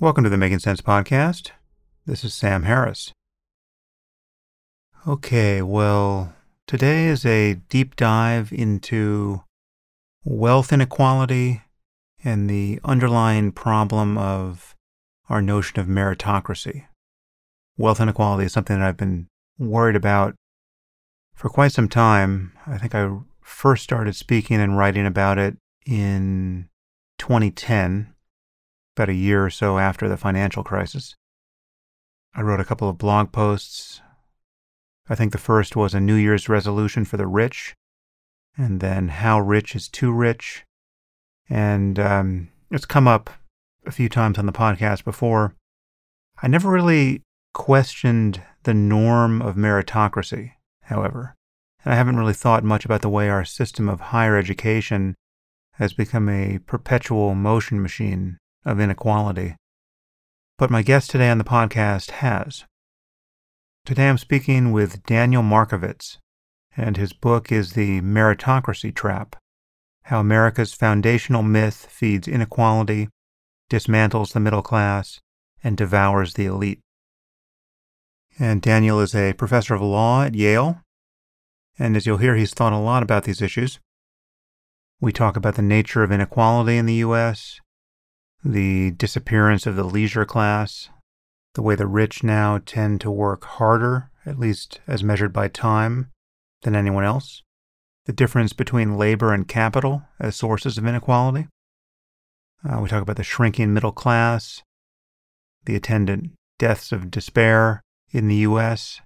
Welcome to the Making Sense Podcast. This is Sam Harris. Okay, well, today is a deep dive into wealth inequality and the underlying problem of our notion of meritocracy. Wealth inequality is something that I've been worried about for quite some time. I think I first started speaking and writing about it in 2010 about a year or so after the financial crisis. I wrote a couple of blog posts. I think the first was a New Year's resolution for the rich, and then how rich is too rich. And um, it's come up a few times on the podcast before. I never really questioned the norm of meritocracy, however, and I haven't really thought much about the way our system of higher education has become a perpetual motion machine of inequality. But my guest today on the podcast has. Today I'm speaking with Daniel Markovits, and his book is The Meritocracy Trap How America's Foundational Myth Feeds Inequality, Dismantles the Middle Class, and Devours the Elite. And Daniel is a professor of law at Yale, and as you'll hear, he's thought a lot about these issues. We talk about the nature of inequality in the U.S., the disappearance of the leisure class, the way the rich now tend to work harder, at least as measured by time, than anyone else, the difference between labor and capital as sources of inequality. Uh, we talk about the shrinking middle class, the attendant deaths of despair in the U.S.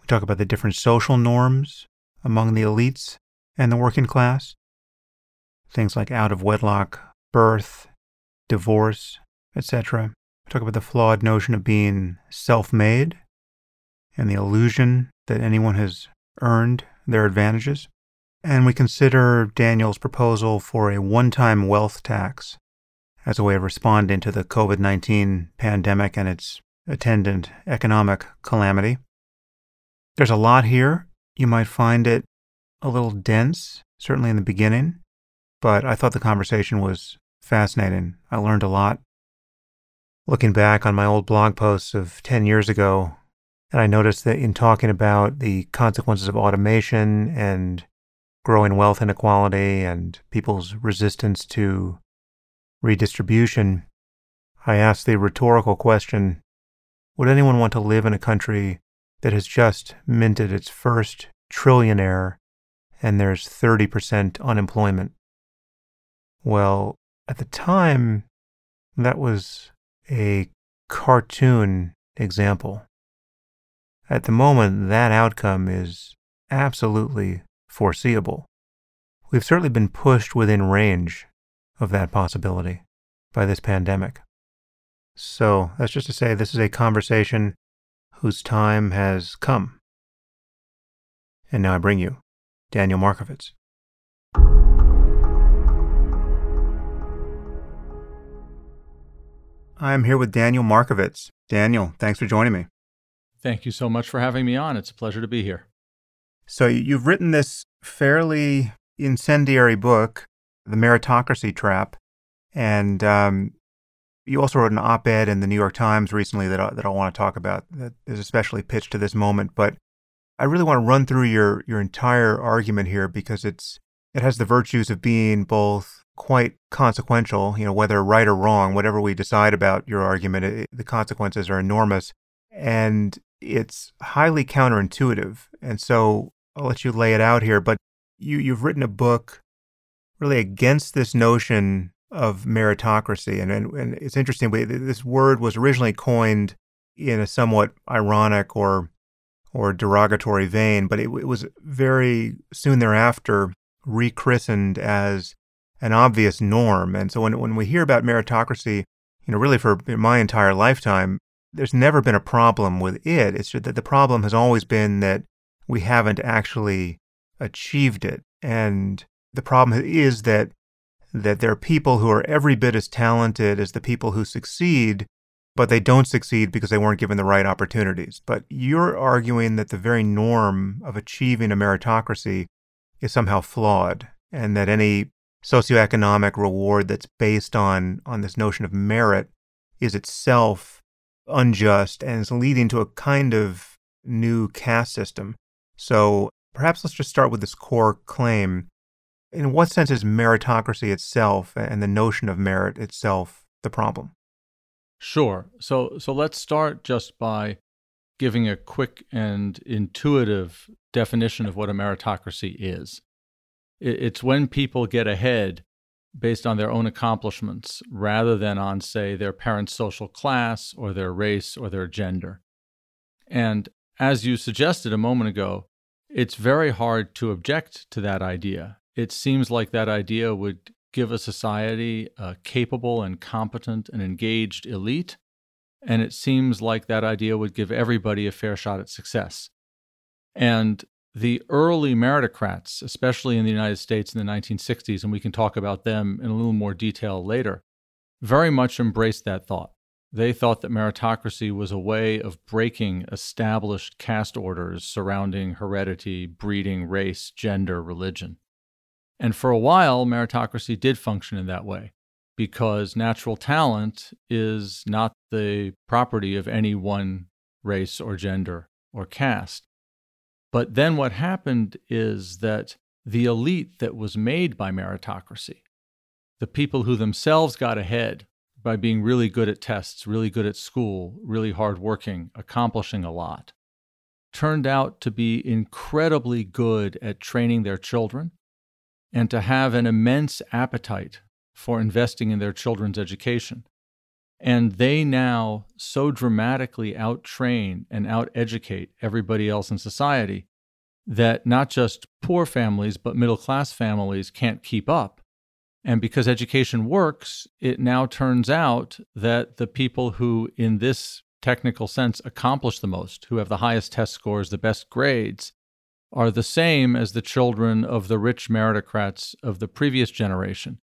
We talk about the different social norms among the elites and the working class. Things like out of wedlock birth divorce, etc. We talk about the flawed notion of being self made and the illusion that anyone has earned their advantages. And we consider Daniel's proposal for a one time wealth tax as a way of responding to the COVID 19 pandemic and its attendant economic calamity. There's a lot here. You might find it a little dense, certainly in the beginning, but I thought the conversation was fascinating. I learned a lot. Looking back on my old blog posts of 10 years ago, and I noticed that in talking about the consequences of automation and growing wealth inequality and people's resistance to redistribution, I asked the rhetorical question Would anyone want to live in a country that has just minted its first trillionaire and there's 30% unemployment? Well, at the time, that was a cartoon example. At the moment, that outcome is absolutely foreseeable. We've certainly been pushed within range of that possibility by this pandemic. So, that's just to say, this is a conversation whose time has come. And now I bring you Daniel Markovits. I'm here with Daniel Markovits. Daniel, thanks for joining me. Thank you so much for having me on. It's a pleasure to be here. So, you've written this fairly incendiary book, The Meritocracy Trap, and um, you also wrote an op ed in the New York Times recently that I, that I want to talk about that is especially pitched to this moment. But I really want to run through your, your entire argument here because it's it has the virtues of being both quite consequential, you know, whether right or wrong, whatever we decide about your argument, it, the consequences are enormous. And it's highly counterintuitive. And so I'll let you lay it out here. But you, you've written a book really against this notion of meritocracy. And, and, and it's interesting, this word was originally coined in a somewhat ironic or or derogatory vein, but it, it was very soon thereafter rechristened as an obvious norm. And so when, when we hear about meritocracy, you know, really for my entire lifetime, there's never been a problem with it. It's just that the problem has always been that we haven't actually achieved it. And the problem is that that there are people who are every bit as talented as the people who succeed, but they don't succeed because they weren't given the right opportunities. But you're arguing that the very norm of achieving a meritocracy is somehow flawed and that any socioeconomic reward that's based on on this notion of merit is itself unjust and is leading to a kind of new caste system. So perhaps let's just start with this core claim. In what sense is meritocracy itself and the notion of merit itself the problem? Sure. So so let's start just by giving a quick and intuitive definition of what a meritocracy is. It's when people get ahead based on their own accomplishments rather than on, say, their parents' social class or their race or their gender. And as you suggested a moment ago, it's very hard to object to that idea. It seems like that idea would give a society a capable and competent and engaged elite. And it seems like that idea would give everybody a fair shot at success. And the early meritocrats, especially in the United States in the 1960s, and we can talk about them in a little more detail later, very much embraced that thought. They thought that meritocracy was a way of breaking established caste orders surrounding heredity, breeding, race, gender, religion. And for a while, meritocracy did function in that way because natural talent is not the property of any one race or gender or caste. But then what happened is that the elite that was made by meritocracy, the people who themselves got ahead by being really good at tests, really good at school, really hardworking, accomplishing a lot, turned out to be incredibly good at training their children and to have an immense appetite for investing in their children's education. And they now so dramatically outtrain and outeducate everybody else in society that not just poor families, but middle class families can't keep up. And because education works, it now turns out that the people who, in this technical sense, accomplish the most, who have the highest test scores, the best grades, are the same as the children of the rich meritocrats of the previous generation.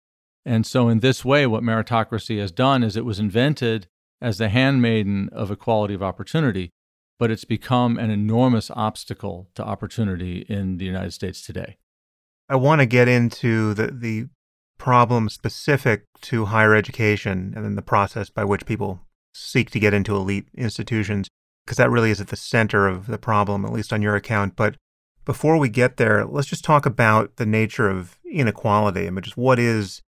And so, in this way, what meritocracy has done is it was invented as the handmaiden of equality of opportunity, but it's become an enormous obstacle to opportunity in the United States today. I want to get into the, the problem specific to higher education and then the process by which people seek to get into elite institutions, because that really is at the center of the problem, at least on your account. But before we get there, let's just talk about the nature of inequality. I mean, just what is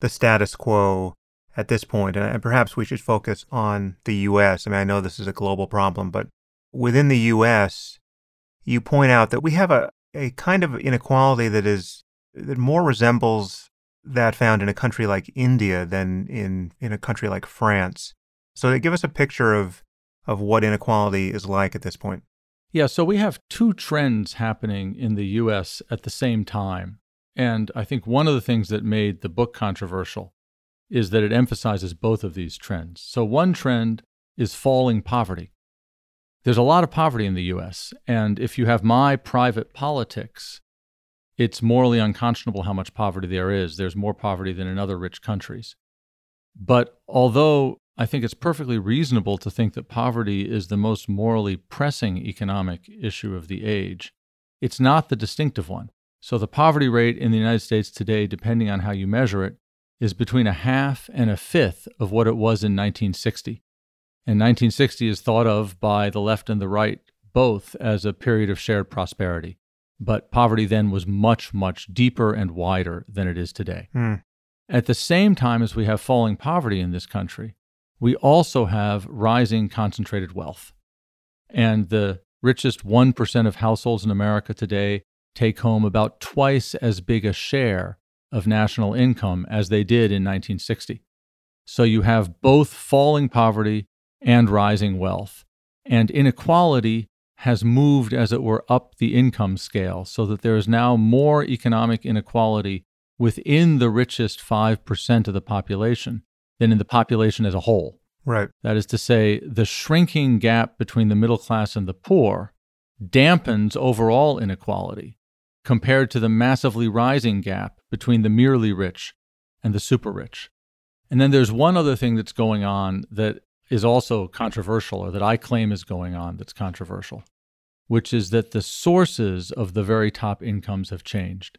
the status quo at this point? And perhaps we should focus on the U.S. I mean, I know this is a global problem, but within the U.S., you point out that we have a, a kind of inequality that is that more resembles that found in a country like India than in, in a country like France. So give us a picture of of what inequality is like at this point. Yeah, so we have two trends happening in the US at the same time. And I think one of the things that made the book controversial is that it emphasizes both of these trends. So, one trend is falling poverty. There's a lot of poverty in the US, and if you have my private politics, it's morally unconscionable how much poverty there is. There's more poverty than in other rich countries. But although I think it's perfectly reasonable to think that poverty is the most morally pressing economic issue of the age. It's not the distinctive one. So, the poverty rate in the United States today, depending on how you measure it, is between a half and a fifth of what it was in 1960. And 1960 is thought of by the left and the right both as a period of shared prosperity. But poverty then was much, much deeper and wider than it is today. Mm. At the same time as we have falling poverty in this country, we also have rising concentrated wealth. And the richest 1% of households in America today take home about twice as big a share of national income as they did in 1960. So you have both falling poverty and rising wealth. And inequality has moved, as it were, up the income scale so that there is now more economic inequality within the richest 5% of the population than in the population as a whole. Right. That is to say, the shrinking gap between the middle class and the poor dampens overall inequality compared to the massively rising gap between the merely rich and the super rich. And then there's one other thing that's going on that is also controversial, or that I claim is going on that's controversial, which is that the sources of the very top incomes have changed.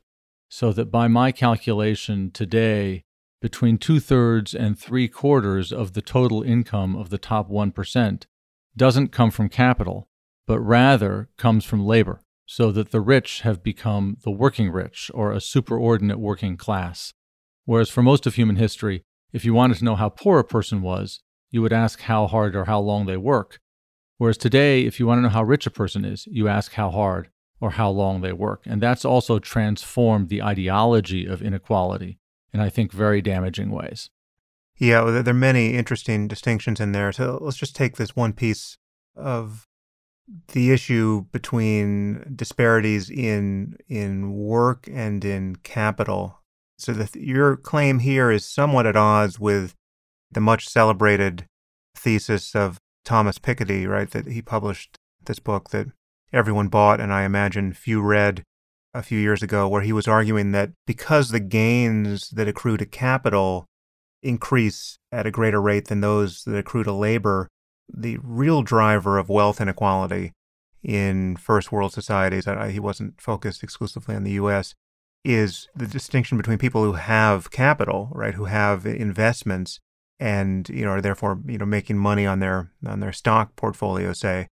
So that by my calculation today, between two thirds and three quarters of the total income of the top 1% doesn't come from capital, but rather comes from labor, so that the rich have become the working rich or a superordinate working class. Whereas for most of human history, if you wanted to know how poor a person was, you would ask how hard or how long they work. Whereas today, if you want to know how rich a person is, you ask how hard or how long they work. And that's also transformed the ideology of inequality in, I think, very damaging ways. Yeah, well, there are many interesting distinctions in there. So let's just take this one piece of the issue between disparities in in work and in capital. So the, your claim here is somewhat at odds with the much celebrated thesis of Thomas Piketty, right? That he published this book that everyone bought and I imagine few read a few years ago, where he was arguing that because the gains that accrue to capital increase at a greater rate than those that accrue to labor, the real driver of wealth inequality in first world societies, he wasn't focused exclusively on the US, is the distinction between people who have capital, right, who have investments and, you know, are therefore, you know, making money on their on their stock portfolio, say,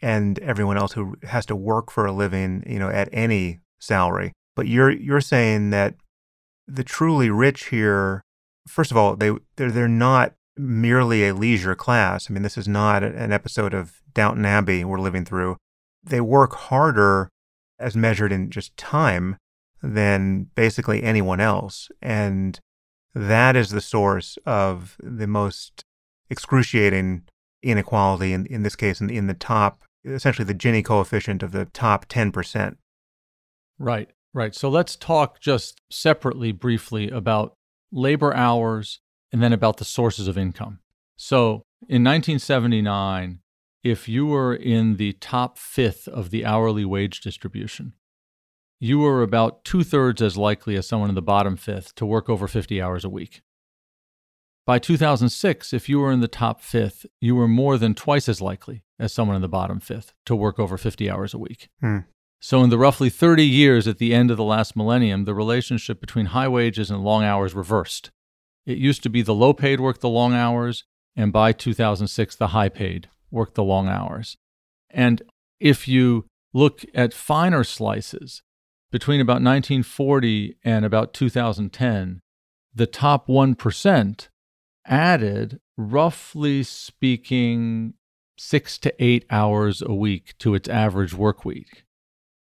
and everyone else who has to work for a living, you know, at any salary. But you're you're saying that the truly rich here, first of all, they they're, they're not merely a leisure class. I mean, this is not an episode of Downton Abbey we're living through. They work harder as measured in just time than basically anyone else. And that is the source of the most excruciating inequality, in, in this case, in, in the top, essentially the Gini coefficient of the top 10%. Right, right. So let's talk just separately, briefly, about labor hours and then about the sources of income. So in 1979, if you were in the top fifth of the hourly wage distribution, you were about two thirds as likely as someone in the bottom fifth to work over 50 hours a week. By 2006, if you were in the top fifth, you were more than twice as likely as someone in the bottom fifth to work over 50 hours a week. Hmm. So, in the roughly 30 years at the end of the last millennium, the relationship between high wages and long hours reversed. It used to be the low paid worked the long hours, and by 2006, the high paid worked the long hours. And if you look at finer slices, between about 1940 and about 2010, the top 1% added, roughly speaking, six to eight hours a week to its average work week,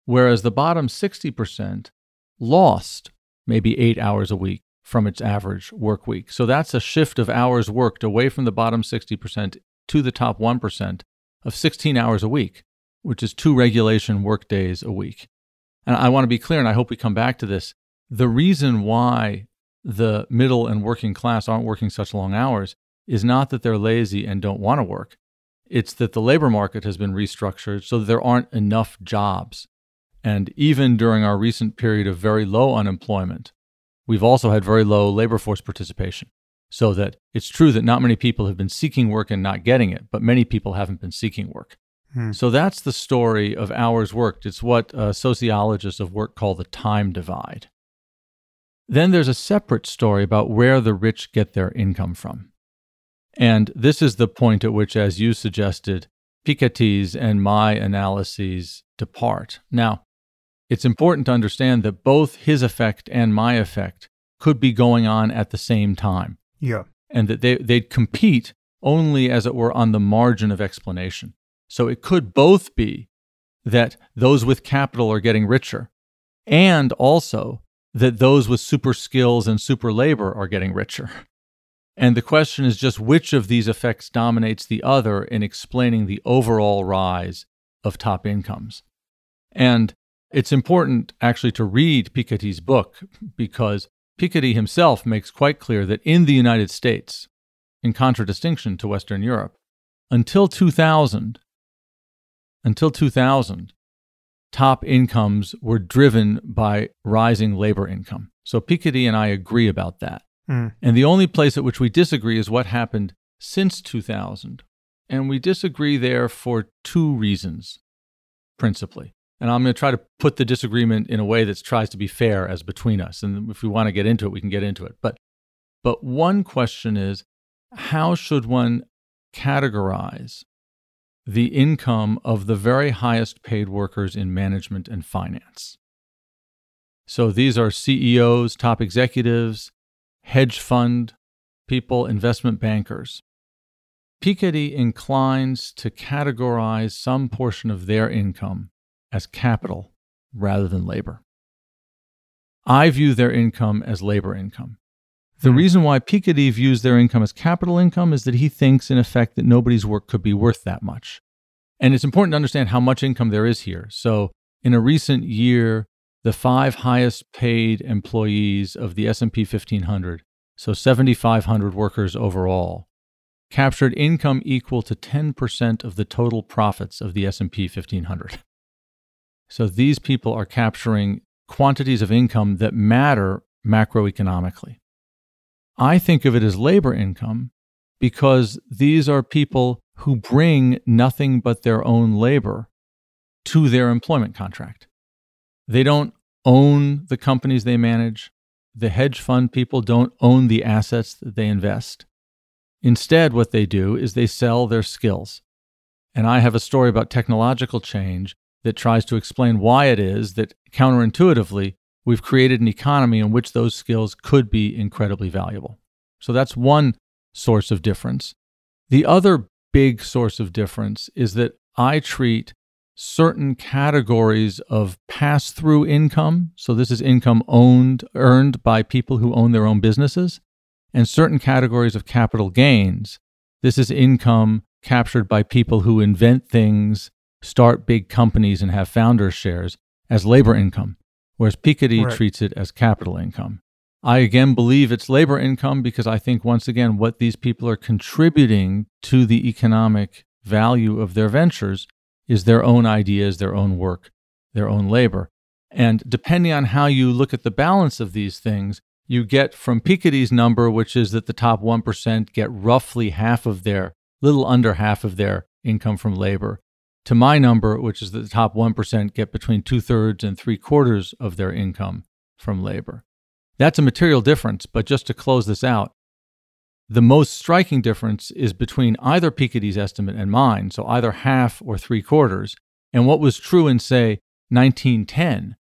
whereas the bottom 60% lost maybe eight hours a week from its average work week. So that's a shift of hours worked away from the bottom 60% to the top 1% of 16 hours a week, which is two regulation work days a week. And I want to be clear, and I hope we come back to this. The reason why the middle and working class aren't working such long hours is not that they're lazy and don't want to work. It's that the labor market has been restructured so there aren't enough jobs. And even during our recent period of very low unemployment, we've also had very low labor force participation. So that it's true that not many people have been seeking work and not getting it, but many people haven't been seeking work. Hmm. So that's the story of hours worked. It's what uh, sociologists of work call the time divide. Then there's a separate story about where the rich get their income from. And this is the point at which, as you suggested, Piketty's and my analyses depart. Now, it's important to understand that both his effect and my effect could be going on at the same time. Yeah. And that they, they'd compete only, as it were, on the margin of explanation. So it could both be that those with capital are getting richer, and also that those with super skills and super labor are getting richer. And the question is just which of these effects dominates the other in explaining the overall rise of top incomes. And it's important actually to read Piketty's book because Piketty himself makes quite clear that in the United States, in contradistinction to Western Europe, until 2000, until 2000, top incomes were driven by rising labor income. So Piketty and I agree about that. Mm. And the only place at which we disagree is what happened since 2000. And we disagree there for two reasons, principally. And I'm going to try to put the disagreement in a way that tries to be fair as between us. And if we want to get into it, we can get into it. But But one question is how should one categorize the income of the very highest paid workers in management and finance? So these are CEOs, top executives, hedge fund people, investment bankers. Piketty inclines to categorize some portion of their income as capital rather than labor. I view their income as labor income. The hmm. reason why Piketty views their income as capital income is that he thinks, in effect, that nobody's work could be worth that much. And it's important to understand how much income there is here. So, in a recent year, the five highest paid employees of the S&P 1500, so 7500 workers overall, captured income equal to 10% of the total profits of the S&P 1500. So these people are capturing quantities of income that matter macroeconomically. I think of it as labor income because these are people who bring nothing but their own labor to their employment contract. They don't own the companies they manage. The hedge fund people don't own the assets that they invest. Instead, what they do is they sell their skills. And I have a story about technological change that tries to explain why it is that counterintuitively we've created an economy in which those skills could be incredibly valuable. So that's one source of difference. The other big source of difference is that I treat certain categories of pass through income. So, this is income owned, earned by people who own their own businesses, and certain categories of capital gains. This is income captured by people who invent things, start big companies, and have founder shares as labor income, whereas Piketty right. treats it as capital income. I again believe it's labor income because I think, once again, what these people are contributing to the economic value of their ventures is their own ideas, their own work, their own labor. And depending on how you look at the balance of these things, you get from Piketty's number, which is that the top 1% get roughly half of their, little under half of their income from labor, to my number, which is that the top 1% get between two thirds and three quarters of their income from labor. That's a material difference, but just to close this out, the most striking difference is between either Piketty's estimate and mine, so either half or three quarters, and what was true in, say, 1910,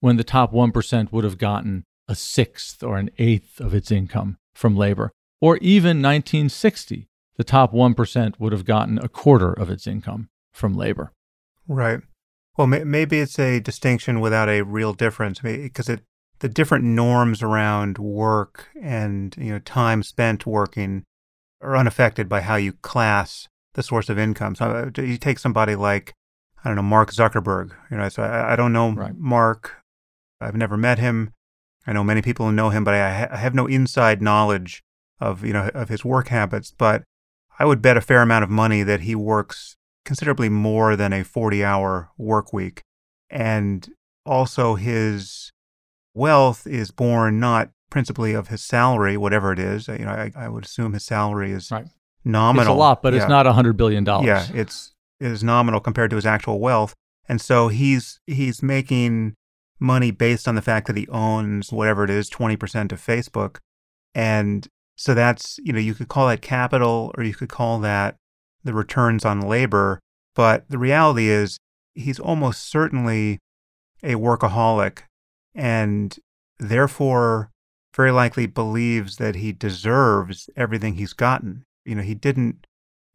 when the top 1% would have gotten a sixth or an eighth of its income from labor, or even 1960, the top 1% would have gotten a quarter of its income from labor. Right. Well, maybe it's a distinction without a real difference because it the different norms around work and you know time spent working are unaffected by how you class the source of income. So uh, you take somebody like I don't know Mark Zuckerberg. You know, so I, I don't know right. Mark. I've never met him. I know many people who know him, but I, ha- I have no inside knowledge of you know of his work habits. But I would bet a fair amount of money that he works considerably more than a 40-hour work week, and also his wealth is born not principally of his salary, whatever it is. You know, I, I would assume his salary is right. nominal. It's a lot, but yeah. it's not a hundred billion dollars. Yeah, it's it is nominal compared to his actual wealth, and so he's he's making money based on the fact that he owns whatever it is, twenty percent of Facebook, and so that's you know you could call that capital or you could call that the returns on labor, but the reality is he's almost certainly a workaholic and therefore very likely believes that he deserves everything he's gotten. You know, he didn't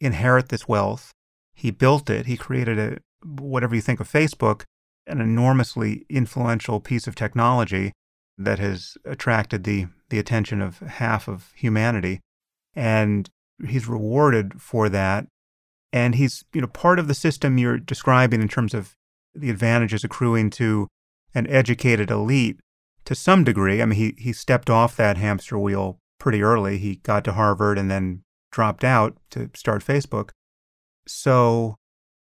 inherit this wealth. He built it. He created a whatever you think of Facebook, an enormously influential piece of technology that has attracted the the attention of half of humanity. And he's rewarded for that. And he's, you know, part of the system you're describing in terms of the advantages accruing to an educated elite to some degree. I mean, he, he stepped off that hamster wheel pretty early. He got to Harvard and then dropped out to start Facebook. So,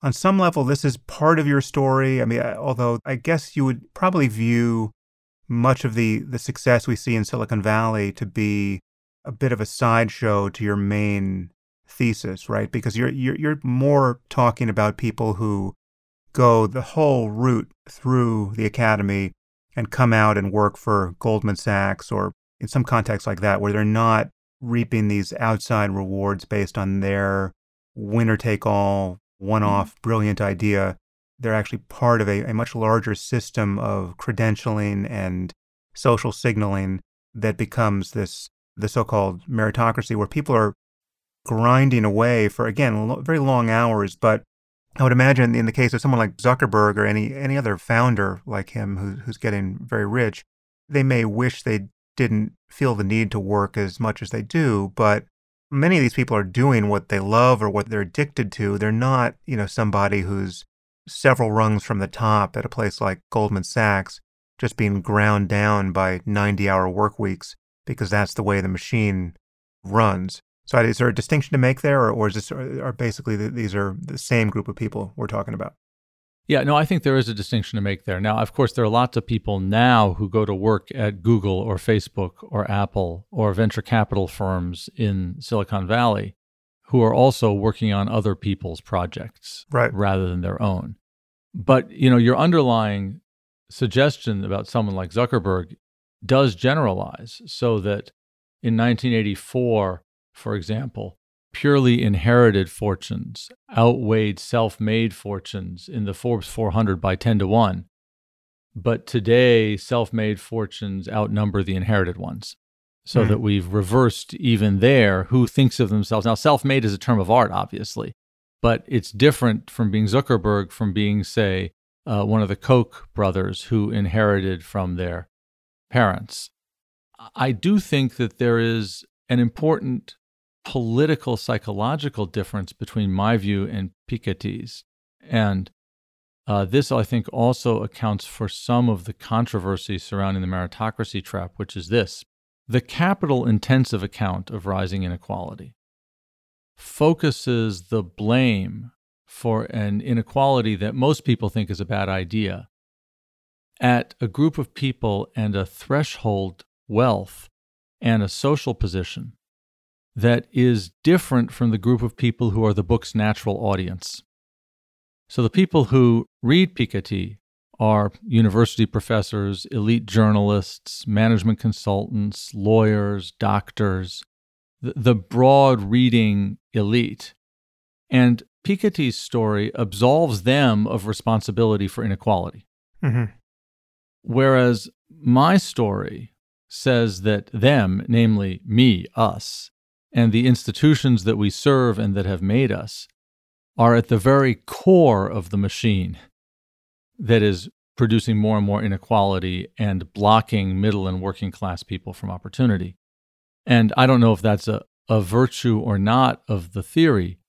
on some level, this is part of your story. I mean, uh, although I guess you would probably view much of the, the success we see in Silicon Valley to be a bit of a sideshow to your main thesis, right? Because you're, you're, you're more talking about people who go the whole route through the academy and come out and work for Goldman Sachs or in some contexts like that, where they're not reaping these outside rewards based on their winner take all, one off, mm-hmm. brilliant idea. They're actually part of a, a much larger system of credentialing and social signaling that becomes this the so-called meritocracy where people are grinding away for again very long hours but i would imagine in the case of someone like zuckerberg or any any other founder like him who, who's getting very rich they may wish they didn't feel the need to work as much as they do but many of these people are doing what they love or what they're addicted to they're not you know somebody who's several rungs from the top at a place like goldman sachs just being ground down by 90 hour work weeks because that's the way the machine runs. So is there a distinction to make there, or, or is this are basically the, these are the same group of people we're talking about? Yeah, no, I think there is a distinction to make there. Now, of course, there are lots of people now who go to work at Google or Facebook or Apple or venture capital firms in Silicon Valley who are also working on other people's projects right. rather than their own. But, you know, your underlying suggestion about someone like Zuckerberg does generalize so that in 1984, for example, purely inherited fortunes outweighed self made fortunes in the Forbes 400 by 10 to 1. But today, self made fortunes outnumber the inherited ones. So mm. that we've reversed even there who thinks of themselves. Now, self made is a term of art, obviously, but it's different from being Zuckerberg, from being, say, uh, one of the Koch brothers who inherited from their parents. I do think that there is an important political psychological difference between my view and Piketty's. And uh, this, I think, also accounts for some of the controversy surrounding the meritocracy trap, which is this the capital intensive account of rising inequality focuses the blame for an inequality that most people think is a bad idea at a group of people and a threshold wealth and a social position that is different from the group of people who are the book's natural audience. So the people who read Piketty are university professors, elite journalists, management consultants, lawyers, doctors, the, broad reading elite. And Piketty's story absolves them of responsibility for inequality. Mm-hmm. Whereas my story says that them, namely me, us, and the institutions that we serve and that have made us, are at the very core of the machine that is producing more and more inequality and blocking middle and working class people from opportunity. And I don't know if that's a, a virtue or not of the theory,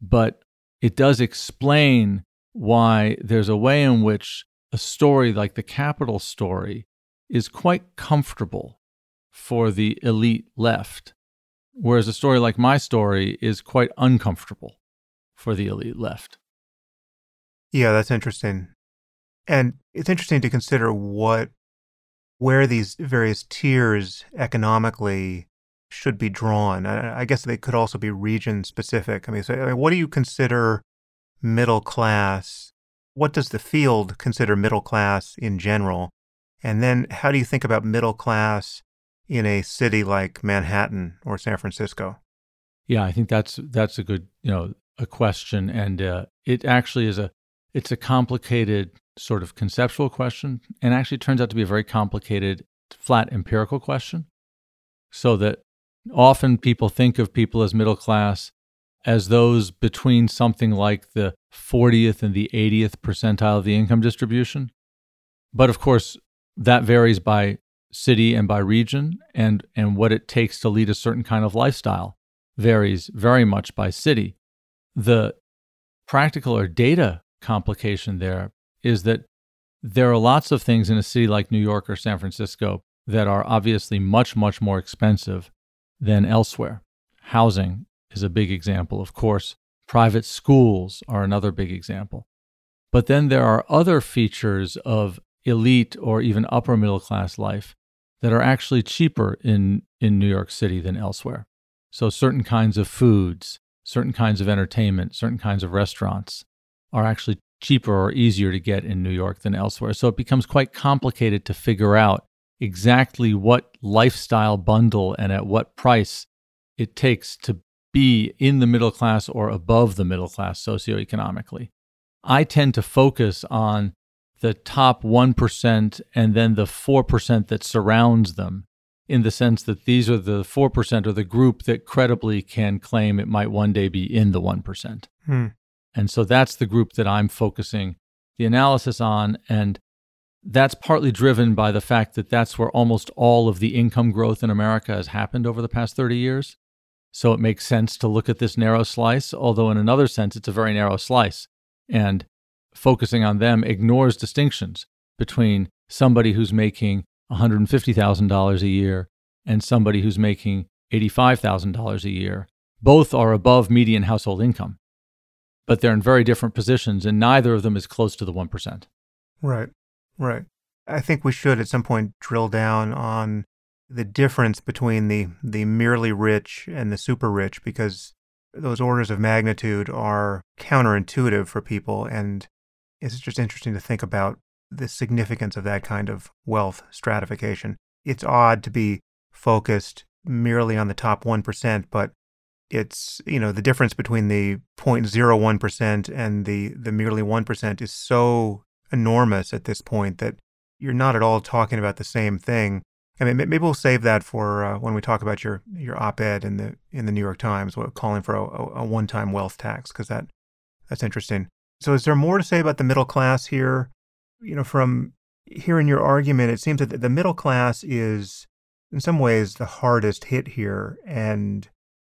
but it does explain why there's a way in which a story like the Capital story is quite comfortable for the elite left, whereas a story like my story is quite uncomfortable for the elite left. Yeah, that's interesting. And it's interesting to consider what where these various tiers economically should be drawn. I, guess they could also be region specific. I mean, so what do you consider middle class? What does the field consider middle class in general? And then how do you think about middle class in a city like Manhattan or San Francisco? Yeah, I think that's that's a good you know a question, and uh, it actually is a it's a complicated sort of conceptual question, and actually turns out to be a very complicated flat empirical question. So that Often people think of people as middle class as those between something like the 40th and the 80th percentile of the income distribution. But of course, that varies by city and by region, and, and what it takes to lead a certain kind of lifestyle varies very much by city. The practical or data complication there is that there are lots of things in a city like New York or San Francisco that are obviously much, much more expensive than elsewhere. Housing is a big example, of course. Private schools are another big example. But then there are other features of elite or even upper middle class life that are actually cheaper in, in New York City than elsewhere. So, certain kinds of foods, certain kinds of entertainment, certain kinds of restaurants are actually cheaper or easier to get in New York than elsewhere. So, it becomes quite complicated to figure out exactly what lifestyle bundle and at what price it takes to be in the middle class or above the middle class socioeconomically. I tend to focus on the top 1% and then the 4% that surrounds them in the sense that these are the 4% or the group that credibly can claim it might one day be in the 1%. Hmm. And so that's the group that I'm focusing the analysis on. And that's partly driven by the fact that that's where almost all of the income growth in America has happened over the past 30 years. So it makes sense to look at this narrow slice, although in another sense, it's a very narrow slice. And focusing on them ignores distinctions between somebody who's making $150,000 a year and somebody who's making $85,000 a year. Both are above median household income, but they're in very different positions, and neither of them is close to the 1%. Right, right. I think we should at some point drill down on the difference between the, the merely rich and the super rich because those orders of magnitude are counterintuitive for people. And it's just interesting to think about the significance of that kind of wealth stratification. It's odd to be focused merely on the top 1%, but it's, you know, the difference between the 0.01% and the, the merely 1% is so enormous at this point that you're not at all talking about the same thing. I mean, maybe we'll save that for uh, when we talk about your, your op-ed in the in the New York Times, calling for a, a one-time wealth tax, because that that's interesting. So, is there more to say about the middle class here? You know, from hearing your argument, it seems that the middle class is, in some ways, the hardest hit here, and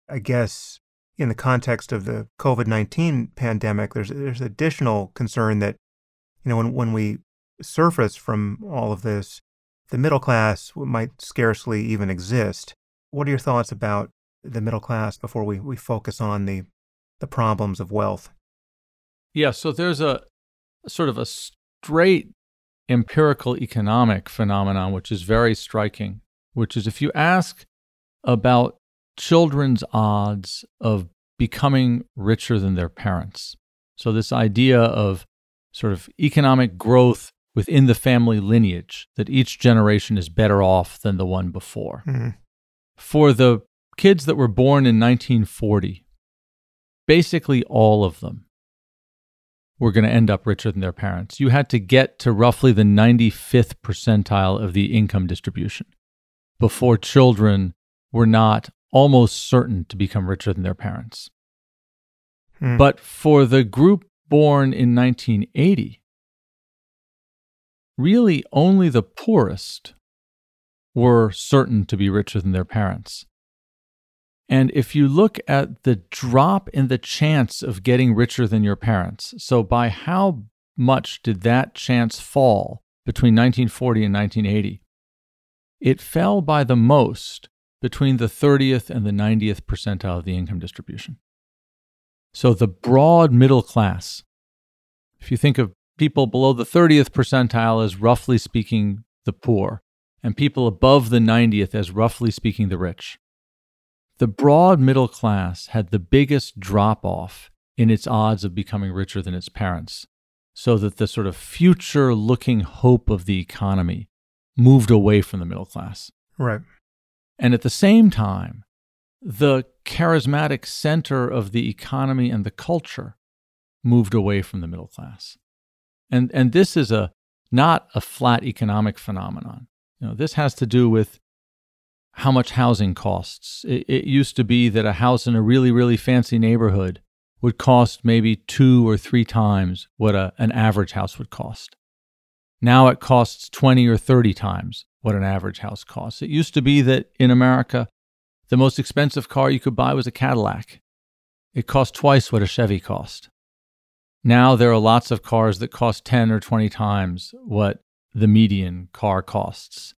I guess in the context of the COVID nineteen pandemic, there's there's additional concern that you know when when we surface from all of this, the middle class might scarcely even exist. What are your thoughts about the middle class before we, we focus on the, the problems of wealth? Yeah, so there's a sort of a straight empirical economic phenomenon, which is very striking, which is if you ask about children's odds of becoming richer than their parents. So, this idea of sort of economic growth within the family lineage that each generation is better off than the one before. Mm-hmm. For the kids that were born in 1940, basically all of them were going to end up richer than their parents. You had to get to roughly the 95th percentile of the income distribution before children were not almost certain to become richer than their parents. Hmm. But for the group born in 1980, really only the poorest were certain to be richer than their parents. And if you look at the drop in the chance of getting richer than your parents, so by how much did that chance fall between 1940 and 1980? It fell by the most between the 30th and the 90th percentile of the income distribution. So the broad middle class, if you think of people below the 30th percentile as roughly speaking the poor, and people above the 90th as roughly speaking the rich. The broad middle class had the biggest drop off in its odds of becoming richer than its parents, so that the sort of future looking hope of the economy moved away from the middle class. Right. And at the same time, the charismatic center of the economy and the culture moved away from the middle class. And, and this is a, not a flat economic phenomenon. You know, this has to do with how much housing costs. It, it used to be that a house in a really, really fancy neighborhood would cost maybe two or three times what a, an average house would cost. Now it costs 20 or 30 times what an average house costs. It used to be that in America, the most expensive car you could buy was a Cadillac. It cost twice what a Chevy cost. Now there are lots of cars that cost 10 or 20 times what the median car costs.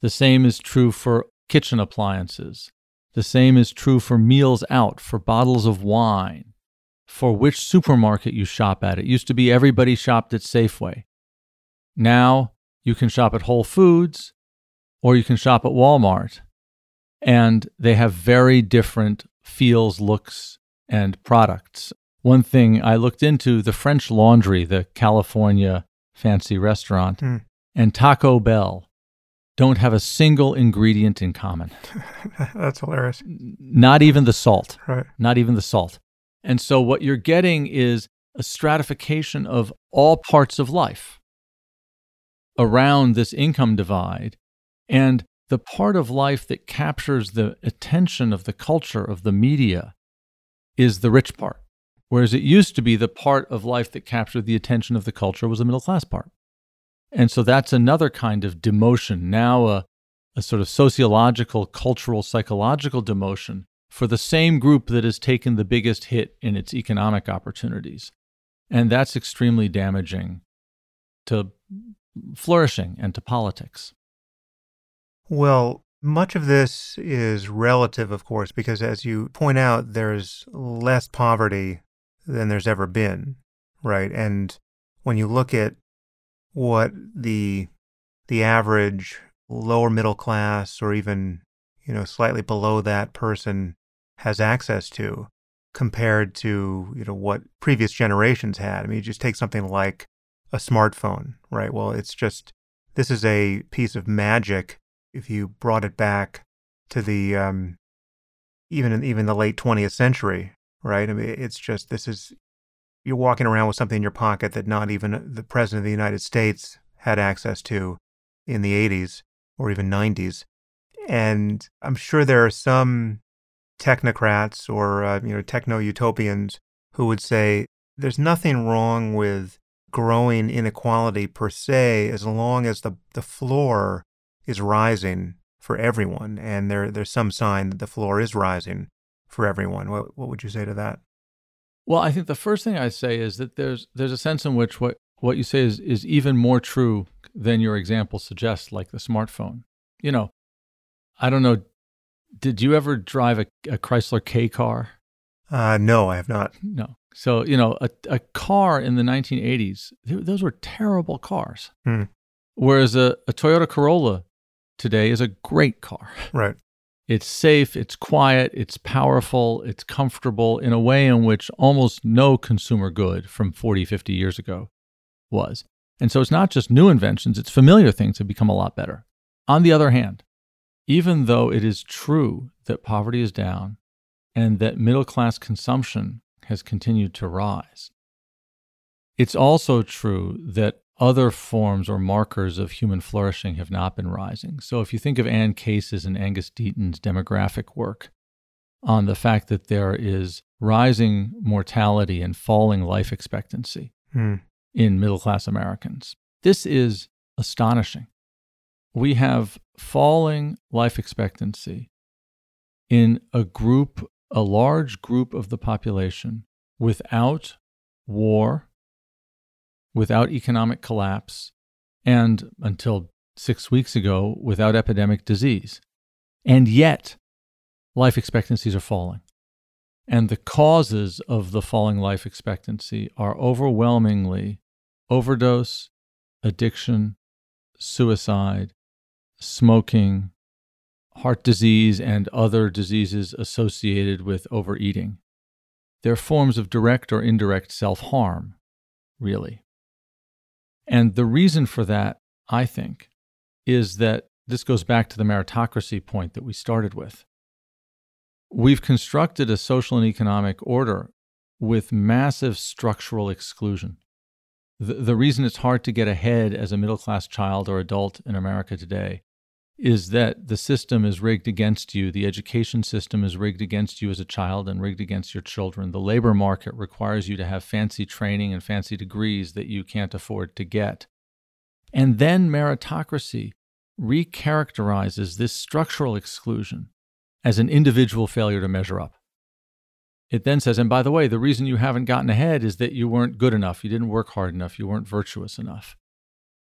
The same is true for kitchen appliances. The same is true for meals out, for bottles of wine, for which supermarket you shop at. It used to be everybody shopped at Safeway. Now you can shop at Whole Foods or you can shop at Walmart. And they have very different feels, looks, and products one thing I looked into the French Laundry, the California fancy restaurant, mm. and Taco Bell don't have a single ingredient in common. That's hilarious. Not even the salt. Right. Not even the salt. And so what you're getting is a stratification of all parts of life around this income divide. And the part of life that captures the attention of the culture, of the media, is the rich part. Whereas it used to be the part of life that captured the attention of the culture was the middle class part. And so that's another kind of demotion, now a, a sort of sociological, cultural, psychological demotion for the same group that has taken the biggest hit in its economic opportunities. And that's extremely damaging to flourishing and to politics. Well, much of this is relative, of course, because as you point out, there's less poverty than there's ever been, right? And when you look at what the the average lower middle class or even you know slightly below that person has access to compared to you know what previous generations had. I mean, you just take something like a smartphone, right? Well, it's just this is a piece of magic. If you brought it back to the um, even in, even the late 20th century, right? I mean, it's just this is you're walking around with something in your pocket that not even the president of the United States had access to in the 80s or even 90s. And I'm sure there are some technocrats or uh, you know techno utopians who would say there's nothing wrong with growing inequality per se as long as the the floor is rising for everyone. And there there's some sign that the floor is rising for everyone. What what would you say to that well, I think the first thing I say is that there's there's a sense in which what what you say is is even more true than your example suggests, like the smartphone. You know, I don't know. Did you ever drive a, a Chrysler K car? Uh, no, I have not. No. So you know, a a car in the 1980s, those were terrible cars. Hmm. Whereas a, a Toyota Corolla today is a great car. Right. It's safe, it's quiet, it's powerful, it's comfortable in a way in which almost no consumer good from 40, 50 years ago was. And so it's not just new inventions, it's familiar things have become a lot better. On the other hand, even though it is true that poverty is down and that middle class consumption has continued to rise, it's also true that other forms or markers of human flourishing have not been rising. So if you think of Anne Case's and Angus Deaton's demographic work on the fact that there is rising mortality and falling life expectancy hmm. in middle class Americans, this is astonishing. We have falling life expectancy in a group, a large group of the population without war without economic collapse, and until six weeks ago, without epidemic disease. And yet, life expectancies are falling. And the causes of the falling life expectancy are overwhelmingly overdose, addiction, suicide, smoking, heart disease, and other diseases associated with overeating. They're forms of direct or indirect self harm, really. And the reason for that, I think, is that this goes back to the meritocracy point that we started with. We've constructed a social and economic order with massive structural exclusion. The, the reason it's hard to get ahead as a middle class child or adult in America today is that the system is rigged against you. The education system is rigged against you as a child and rigged against your children. The labor market requires you to have fancy training and fancy degrees that you can't afford to get. And then meritocracy recharacterizes this structural exclusion as an individual failure to measure up. It then says, and by the way, the reason you haven't gotten ahead is that you weren't good enough, you didn't work hard enough, you weren't virtuous enough.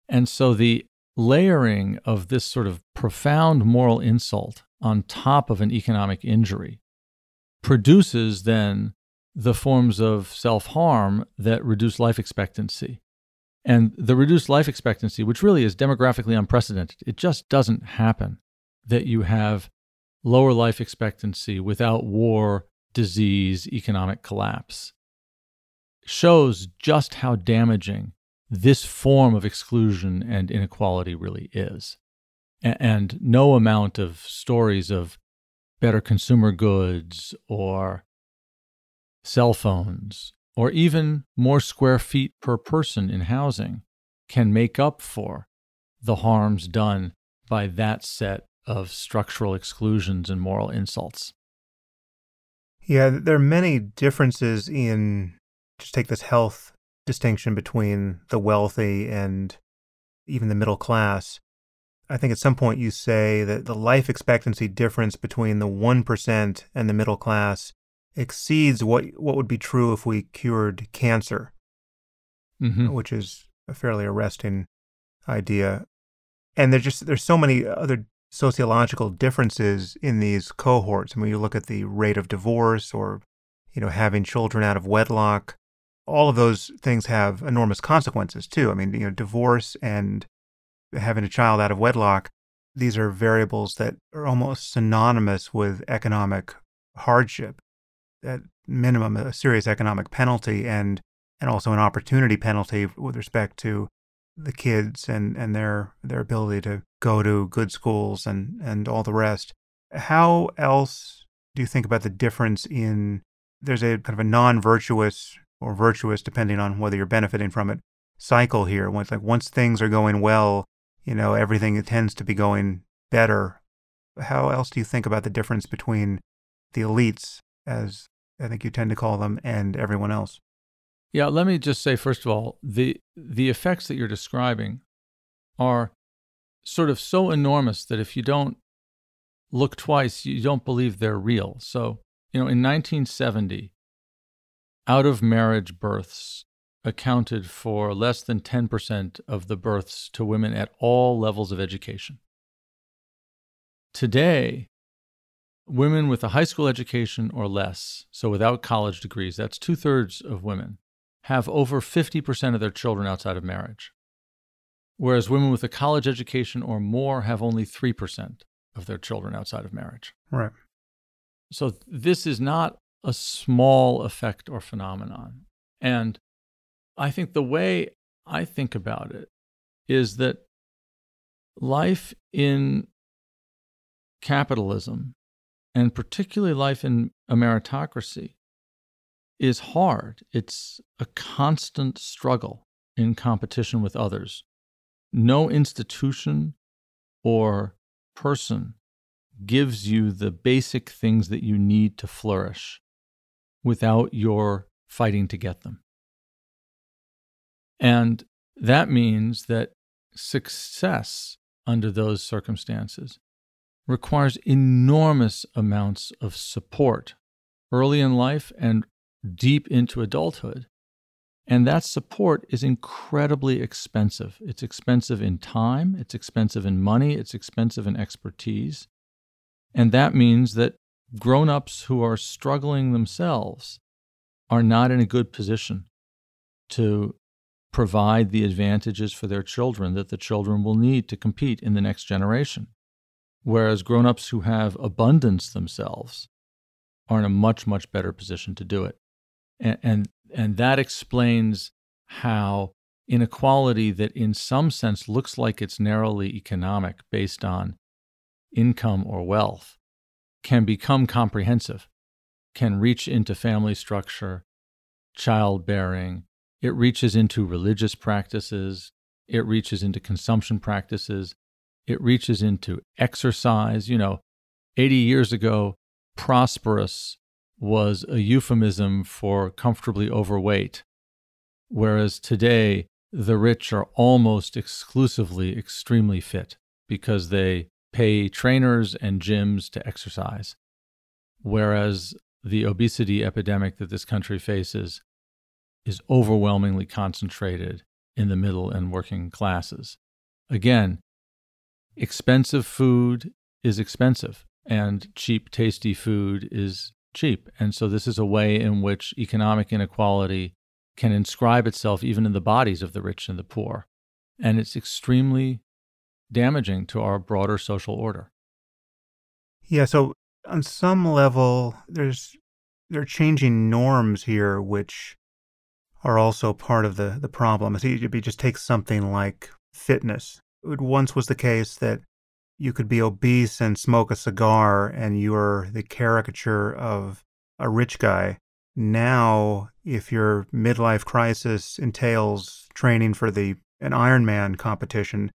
And so the layering of this sort of profound moral insult on top of an economic injury produces then the forms of self harm that reduce life expectancy. And the reduced life expectancy, which really is demographically unprecedented, it just doesn't happen that you have lower life expectancy without war, disease, economic collapse. Shows just how damaging this form of exclusion and inequality really is. and no amount of stories of better consumer goods or cell phones or even more square feet per person in housing can make up for the harms done by that set of structural exclusions and moral insults. Yeah, there are many differences in just take this health distinction between the wealthy and even the middle class. I think at some point you say that the life expectancy difference between the 1% and the middle class exceeds what what would be true if we cured cancer, mm-hmm. which is a fairly arresting idea. And there's just there's so many other sociological differences in these cohorts. I mean, you look at the rate of divorce or you know having children out of wedlock. All of those things have enormous consequences too. I mean, you know, divorce and having a child out of wedlock, these are variables that are almost synonymous with economic hardship at minimum a serious economic penalty and and also an opportunity penalty with respect to the kids and, and their their ability to go to good schools and, and all the rest. How else do you think about the difference in there's a kind of a non-virtuous or virtuous, depending on whether you're benefiting from it, cycle here. Once like once things are going well, you know, everything tends to be going better. How else do you think about the difference between the elites as I think you tend to call them, and everyone else. Yeah, let me just say first of all, the the effects that you're describing are sort of so enormous that if you don't look twice, you don't believe they're real. So, you know, in 1970, out of marriage births accounted for less than 10% of the births to women at all levels of education. Today, women with a high school education or less, so without college degrees, that's two thirds of women, have over 50% of their children outside of marriage. Whereas women with a college education or more have only 3% of their children outside of marriage. Right. So this is not a small effect or phenomenon. And I think the way I think about it is that life in capitalism and particularly life in a meritocracy, is hard. It's a constant struggle in competition with others. No institution or person gives you the basic things that you need to flourish without your fighting to get them. And that means that success under those circumstances requires enormous amounts of support early in life and deep into adulthood. And that support is incredibly expensive. It's expensive in time, it's expensive in money, it's expensive in expertise. And that means that grown ups who are struggling themselves are not in a good position to provide the advantages for their children that the children will need to compete in the next generation. Whereas grown-ups who have abundance themselves are in a much, much better position to do it. And, and, and that explains how inequality that in some sense looks like it's narrowly economic based on income or wealth can become comprehensive, can reach into family structure, childbearing, it reaches into religious practices, it reaches into consumption practices, it reaches into exercise. You know, 80 years ago, prosperous was a euphemism for comfortably overweight, whereas today, the rich are almost exclusively extremely fit because they pay trainers and gyms to exercise. Whereas the obesity epidemic that this country faces is overwhelmingly concentrated in the middle and working classes. Again, expensive food is expensive and cheap, tasty food is cheap. And so, this is a way in which economic inequality can inscribe itself even in the bodies of the rich and the poor. And it's extremely damaging to our broader social order. Yeah. So, on some level, there's there are changing norms here, which are also part of the, the problem. If you just take something like fitness, it once was the case that you could be obese and smoke a cigar and you're the caricature of a rich guy. Now, if your midlife crisis entails training for the an Ironman competition,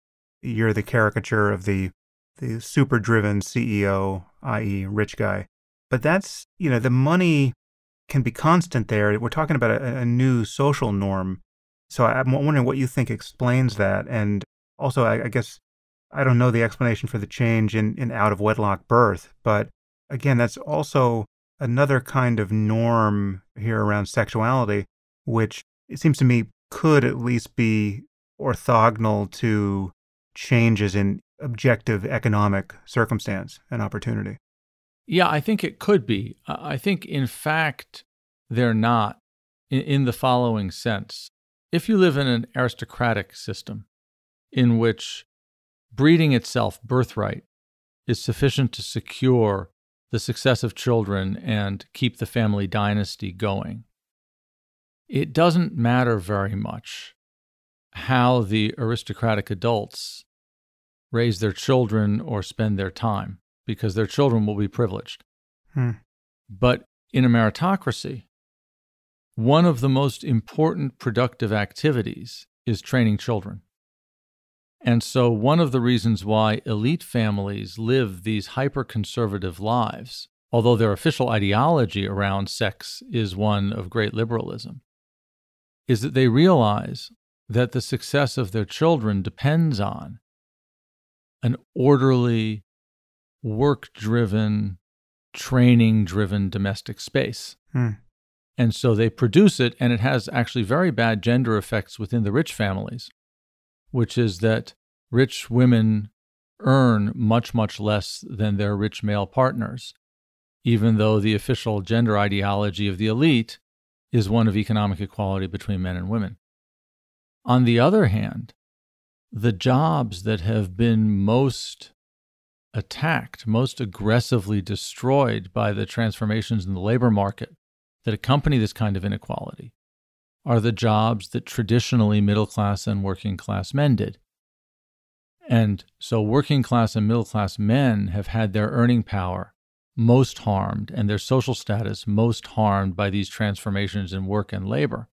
you're the caricature of the the super driven CEO, i.e., rich guy. But that's, you know, the money can be constant there. We're talking about a, a new social norm. So I'm wondering what you think explains that. And also, I, I guess I don't know the explanation for the change in, in out of wedlock birth, but again, that's also another kind of norm here around sexuality, which it seems to me could at least be orthogonal to changes in objective economic circumstance and opportunity. Yeah, I think it could be. I think, in fact, they're not in, the following sense. If you live in an aristocratic system in which breeding itself, birthright, is sufficient to secure the success of children and keep the family dynasty going, it doesn't matter very much how the aristocratic adults raise their children or spend their time because their children will be privileged. Hmm. But in a meritocracy, one of the most important productive activities is training children. And so, one of the reasons why elite families live these hyper conservative lives, although their official ideology around sex is one of great liberalism, is that they realize that the success of their children depends on an orderly, work driven, training driven domestic space. Hmm. And so they produce it, and it has actually very bad gender effects within the rich families which is that rich women earn much, much less than their rich male partners, even though the official gender ideology of the elite is one of economic equality between men and women. On the other hand, the jobs that have been most attacked, most aggressively destroyed by the transformations in the labor market that accompany this kind of inequality are the jobs that traditionally middle class and working class men did. And so, working class and middle class men have had their earning power most harmed and their social status most harmed by these transformations in work and labor.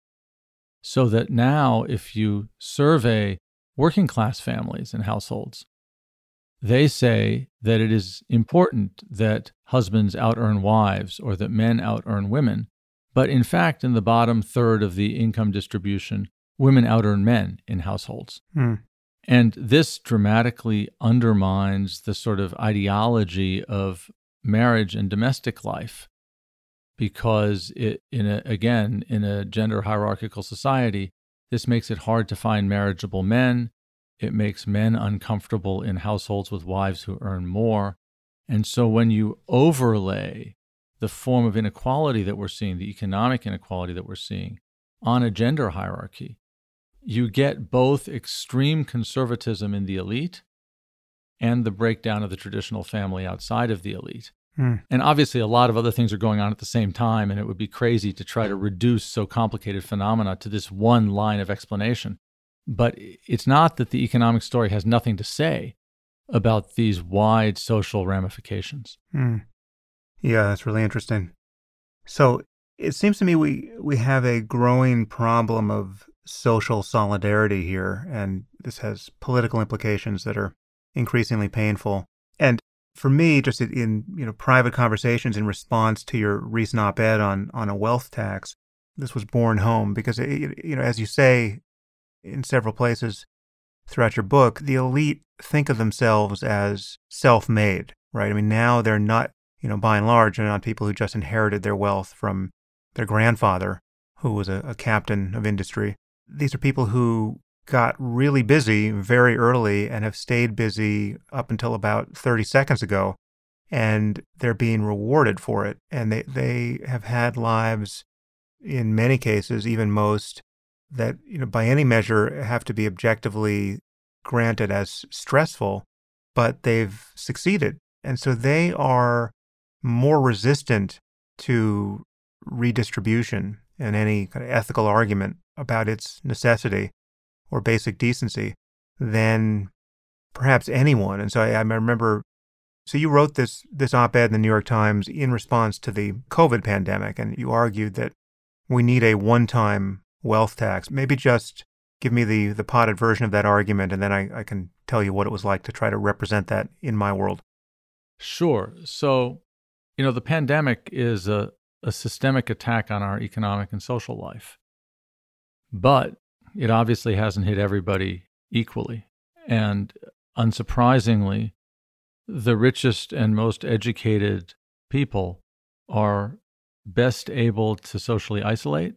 So that now, if you survey working class families and households, they say that it is important that husbands out earn wives or that men out earn women but in fact, in the bottom third of the income distribution, women outearn men in households. Hmm. And this dramatically undermines the sort of ideology of marriage and domestic life because it in a, again in a gender hierarchical society this makes it hard to find marriageable men it makes men uncomfortable in households with wives who earn more and so when you overlay the form of inequality that we're seeing, the economic inequality that we're seeing on a gender hierarchy, you get both extreme conservatism in the elite and the breakdown of the traditional family outside of the elite. Hmm. And obviously, a lot of other things are going on at the same time, and it would be crazy to try to reduce so complicated phenomena to this one line of explanation. But it's not that the economic story has nothing to say about these wide social ramifications. Hmm. Yeah, that's really interesting. So it seems to me we, we have a growing problem of social solidarity here, and this has political implications that are increasingly painful. And for me, just in you know private conversations in response to your recent op-ed on on a wealth tax, this was borne home because it, you know as you say in several places throughout your book, the elite think of themselves as self-made, right? I mean, now they're not you know, by and large, are not people who just inherited their wealth from their grandfather, who was a, a captain of industry. These are people who got really busy very early and have stayed busy up until about 30 seconds ago. And they're being rewarded for it. And they, they have had lives, in many cases, even most, that, you know, by any measure have to be objectively granted as stressful, but they've succeeded. And so they are more resistant to redistribution and any kind of ethical argument about its necessity or basic decency than perhaps anyone. And so I, I remember so you wrote this this op-ed in the New York Times in response to the COVID pandemic, and you argued that we need a one-time wealth tax. Maybe just give me the the potted version of that argument, and then I, I can tell you what it was like to try to represent that in my world. Sure. So, you know, the pandemic is a, a systemic attack on our economic and social life, but it obviously hasn't hit everybody equally. And unsurprisingly, the richest and most educated people are best able to socially isolate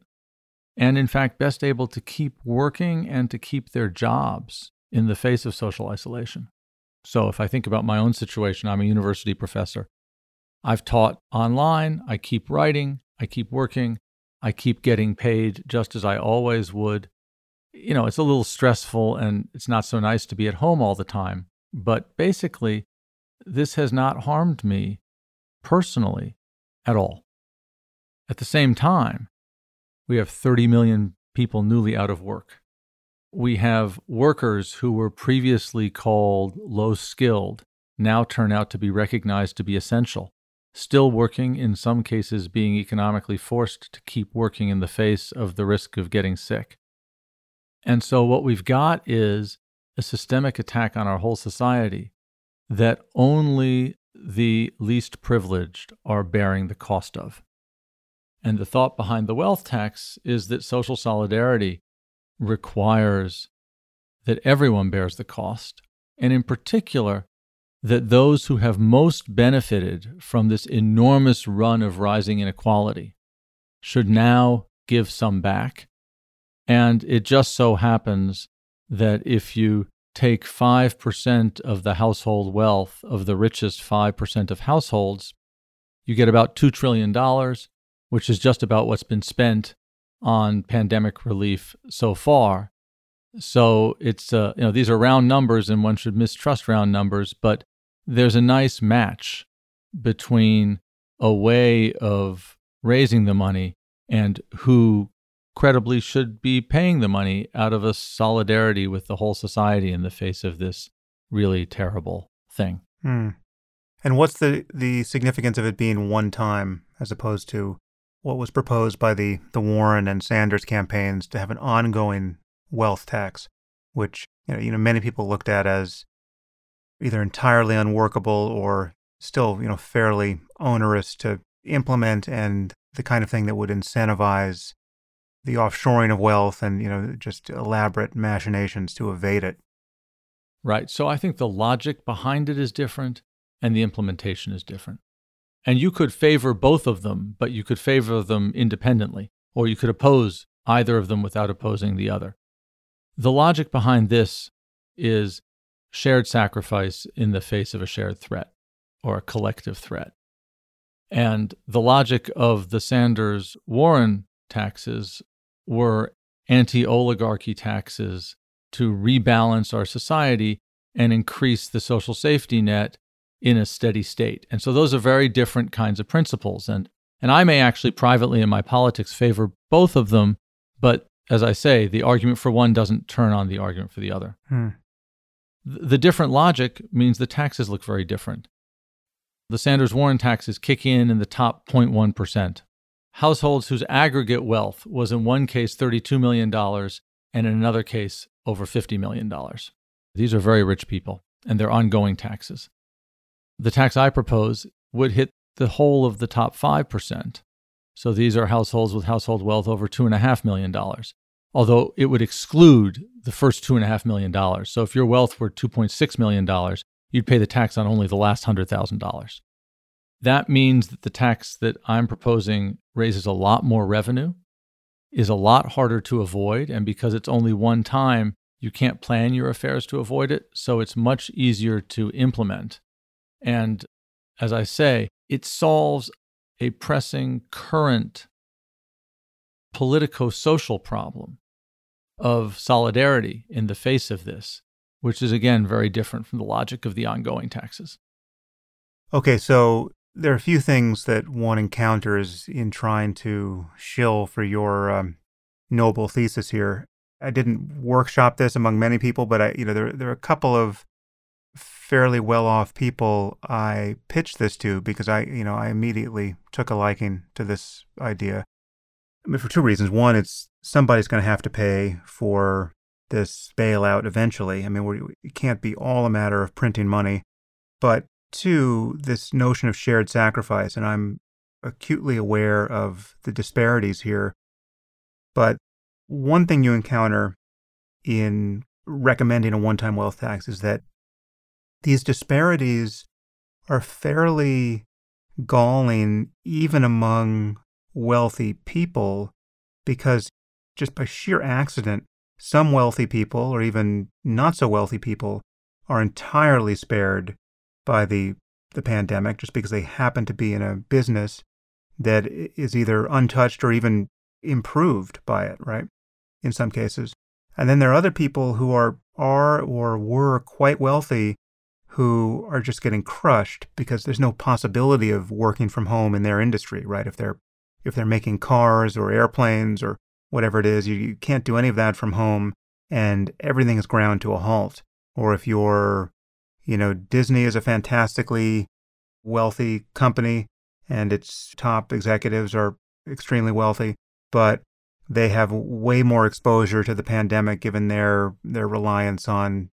and, in fact, best able to keep working and to keep their jobs in the face of social isolation. So, if I think about my own situation, I'm a university professor. I've taught online, I keep writing, I keep working, I keep getting paid just as I always would. You know, it's a little stressful and it's not so nice to be at home all the time. But basically, this has not harmed me personally at all. At the same time, we have 30 million people newly out of work. We have workers who were previously called low skilled now turn out to be recognized to be essential, still working, in some cases, being economically forced to keep working in the face of the risk of getting sick. And so, what we've got is a systemic attack on our whole society that only the least privileged are bearing the cost of. And the thought behind the wealth tax is that social solidarity requires that everyone bears the cost, and in particular, that those who have most benefited from this enormous run of rising inequality should now give some back. And it just so happens that if you take 5% of the household wealth of the richest 5% of households, you get about $2 trillion, which is just about what's been spent on pandemic relief so far. So it's, uh, you know, these are round numbers and one should mistrust round numbers, but there's a nice match between a way of raising the money and who credibly should be paying the money out of a solidarity with the whole society in the face of this really terrible thing. Hmm. And what's the, the significance of it being one time as opposed to what was proposed by the, the Warren and Sanders campaigns to have an ongoing wealth tax, which you know, you know many people looked at as either entirely unworkable or still you know fairly onerous to implement and the kind of thing that would incentivize the offshoring of wealth and you know just elaborate machinations to evade it. Right. So I think the logic behind it is different and the implementation is different. And you could favor both of them, but you could favor them independently, or you could oppose either of them without opposing the other. The logic behind this is shared sacrifice in the face of a shared threat or a collective threat. And the logic of the Sanders Warren taxes were anti oligarchy taxes to rebalance our society and increase the social safety net in a steady state. And so those are very different kinds of principles. And, and I may actually privately in my politics favor both of them, but as I say, the argument for one doesn't turn on the argument for the other. Hmm. The different logic means the taxes look very different. The Sanders Warren taxes kick in in the top 0.1% households whose aggregate wealth was in one case $32 million and in another case over $50 million. These are very rich people and their ongoing taxes. The tax I propose would hit the whole of the top 5%. So these are households with household wealth over $2.5 million, although it would exclude the first $2.5 million. So if your wealth were $2.6 million, you'd pay the tax on only the last $100,000. That means that the tax that I'm proposing raises a lot more revenue, is a lot harder to avoid. And because it's only one time, you can't plan your affairs to avoid it. So it's much easier to implement. And as I say, it solves a pressing current politico social problem of solidarity in the face of this, which is again very different from the logic of the ongoing taxes. Okay, so there are a few things that one encounters in trying to shill for your um, noble thesis here. I didn't workshop this among many people, but I, you know, there there are a couple of fairly well-off people I pitched this to because I, you know, I immediately took a liking to this idea. I mean, for two reasons. One, it's somebody's going to have to pay for this bailout eventually. I mean, it can't be all a matter of printing money. But two, this notion of shared sacrifice, and I'm acutely aware of the disparities here. But one thing you encounter in recommending a one time wealth tax is that these disparities are fairly galling even among wealthy people because just by sheer accident, some wealthy people, or even not so wealthy people, are entirely spared by the, the pandemic just because they happen to be in a business that is either untouched or even improved by it, right? In some cases. And then there are other people who are, are or were quite wealthy who are just getting crushed because there's no possibility of working from home in their industry, right? If they're if they're making cars or airplanes or whatever it is, you, you can't do any of that from home and everything is ground to a halt. Or if you're, you know, Disney is a fantastically wealthy company and its top executives are extremely wealthy, but they have way more exposure to the pandemic given their their reliance on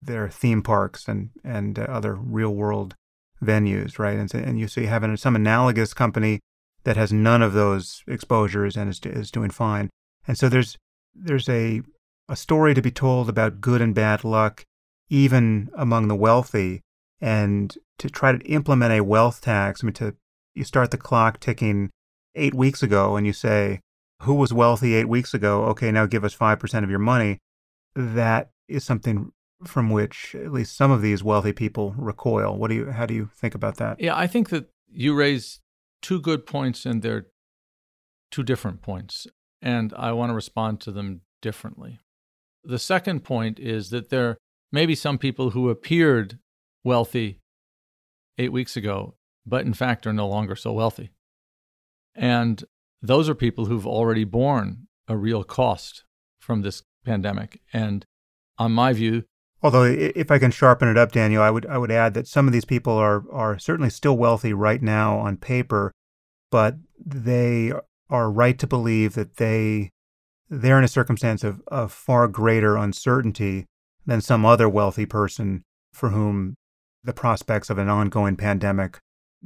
their theme parks and and uh, other real world venues, right? And so, and you see having some analogous company that has none of those exposures and is is doing fine. And so there's there's a a story to be told about good and bad luck even among the wealthy and to try to implement a wealth tax, I mean to you start the clock ticking 8 weeks ago and you say who was wealthy 8 weeks ago, okay, now give us 5% of your money. That is something from which at least some of these wealthy people recoil. What do you how do you think about that? Yeah, I think that you raise two good points and they're two different points and I want to respond to them differently. The second point is that there may be some people who appeared wealthy 8 weeks ago but in fact are no longer so wealthy. And those are people who've already borne a real cost from this pandemic and on my view Although, if I can sharpen it up, Daniel, I would I would add that some of these people are are certainly still wealthy right now on paper, but they are right to believe that they they're in a circumstance of, of far greater uncertainty than some other wealthy person for whom the prospects of an ongoing pandemic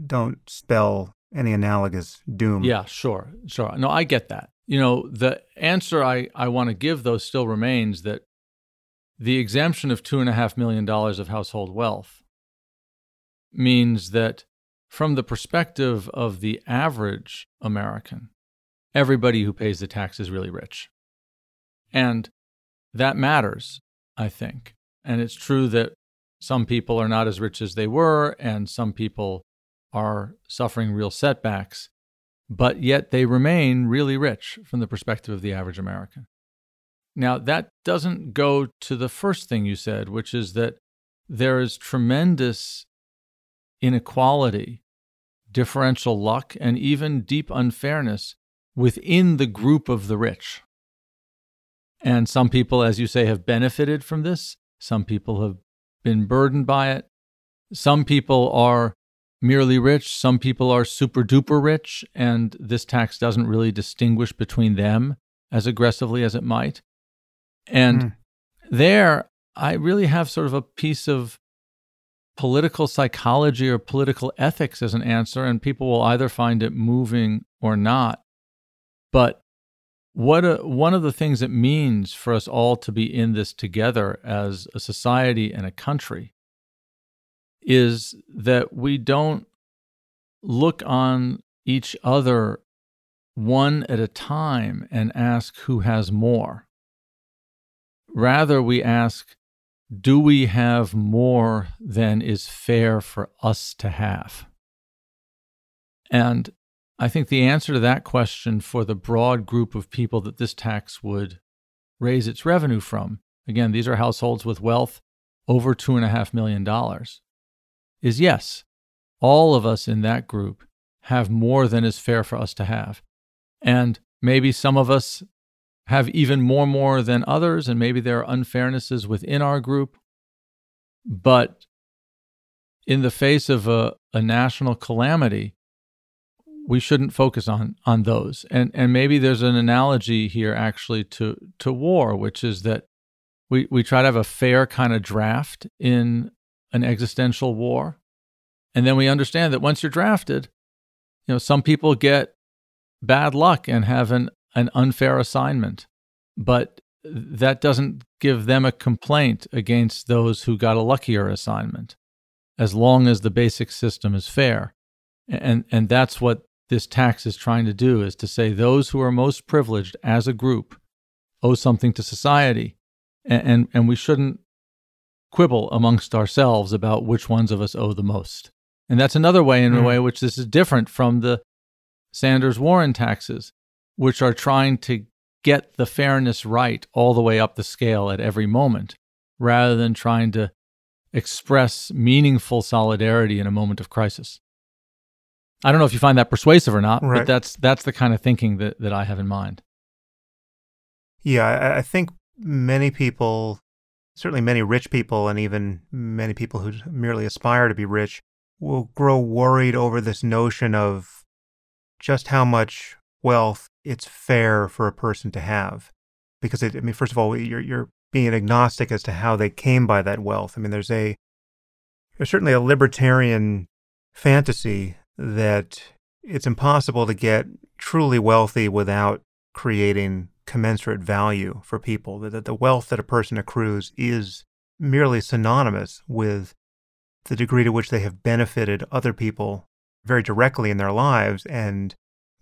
don't spell any analogous doom. Yeah, sure, sure. No, I get that. You know, the answer I, I want to give, though, still remains that the exemption of $2.5 million of household wealth means that, from the perspective of the average American, everybody who pays the tax is really rich. And that matters, I think. And it's true that some people are not as rich as they were, and some people are suffering real setbacks, but yet they remain really rich from the perspective of the average American. Now, that doesn't go to the first thing you said, which is that there is tremendous inequality, differential luck, and even deep unfairness within the group of the rich. And some people, as you say, have benefited from this. Some people have been burdened by it. Some people are merely rich. Some people are super duper rich. And this tax doesn't really distinguish between them as aggressively as it might. And mm. there, I really have sort of a piece of political psychology or political ethics as an answer, and people will either find it moving or not. But what a, one of the things it means for us all to be in this together as a society and a country is that we don't look on each other one at a time and ask who has more. Rather, we ask, do we have more than is fair for us to have? And I think the answer to that question for the broad group of people that this tax would raise its revenue from, again, these are households with wealth over $2.5 million, is yes. All of us in that group have more than is fair for us to have. And maybe some of us have even more more than others, and maybe there are unfairnesses within our group. But in the face of a, a national calamity, we shouldn't focus on on those. And and maybe there's an analogy here actually to to war, which is that we we try to have a fair kind of draft in an existential war. And then we understand that once you're drafted, you know, some people get bad luck and have an, an unfair assignment. But that doesn't give them a complaint against those who got a luckier assignment, as long as the basic system is fair. And, and that's what this tax is trying to do is to say those who are most privileged as a group owe something to society. And, and, and we shouldn't quibble amongst ourselves about which ones of us owe the most. And that's another way, in mm. a way, which this is different from the Sanders Warren taxes, which are trying to get the fairness right all the way up the scale at every moment, rather than trying to express meaningful solidarity in a moment of crisis. I don't know if you find that persuasive or not, right. but that's that's the kind of thinking that, that I have in mind. Yeah, I, I think many people, certainly many rich people, and even many people who merely aspire to be rich, will grow worried over this notion of just how much wealth it's fair for a person to have. Because, it, I mean, first of all, you're, you're being agnostic as to how they came by that wealth. I mean, there's a, there's certainly a libertarian fantasy that it's impossible to get truly wealthy without creating commensurate value for people, that the wealth that a person accrues is merely synonymous with the degree to which they have benefited other people very directly in their lives. And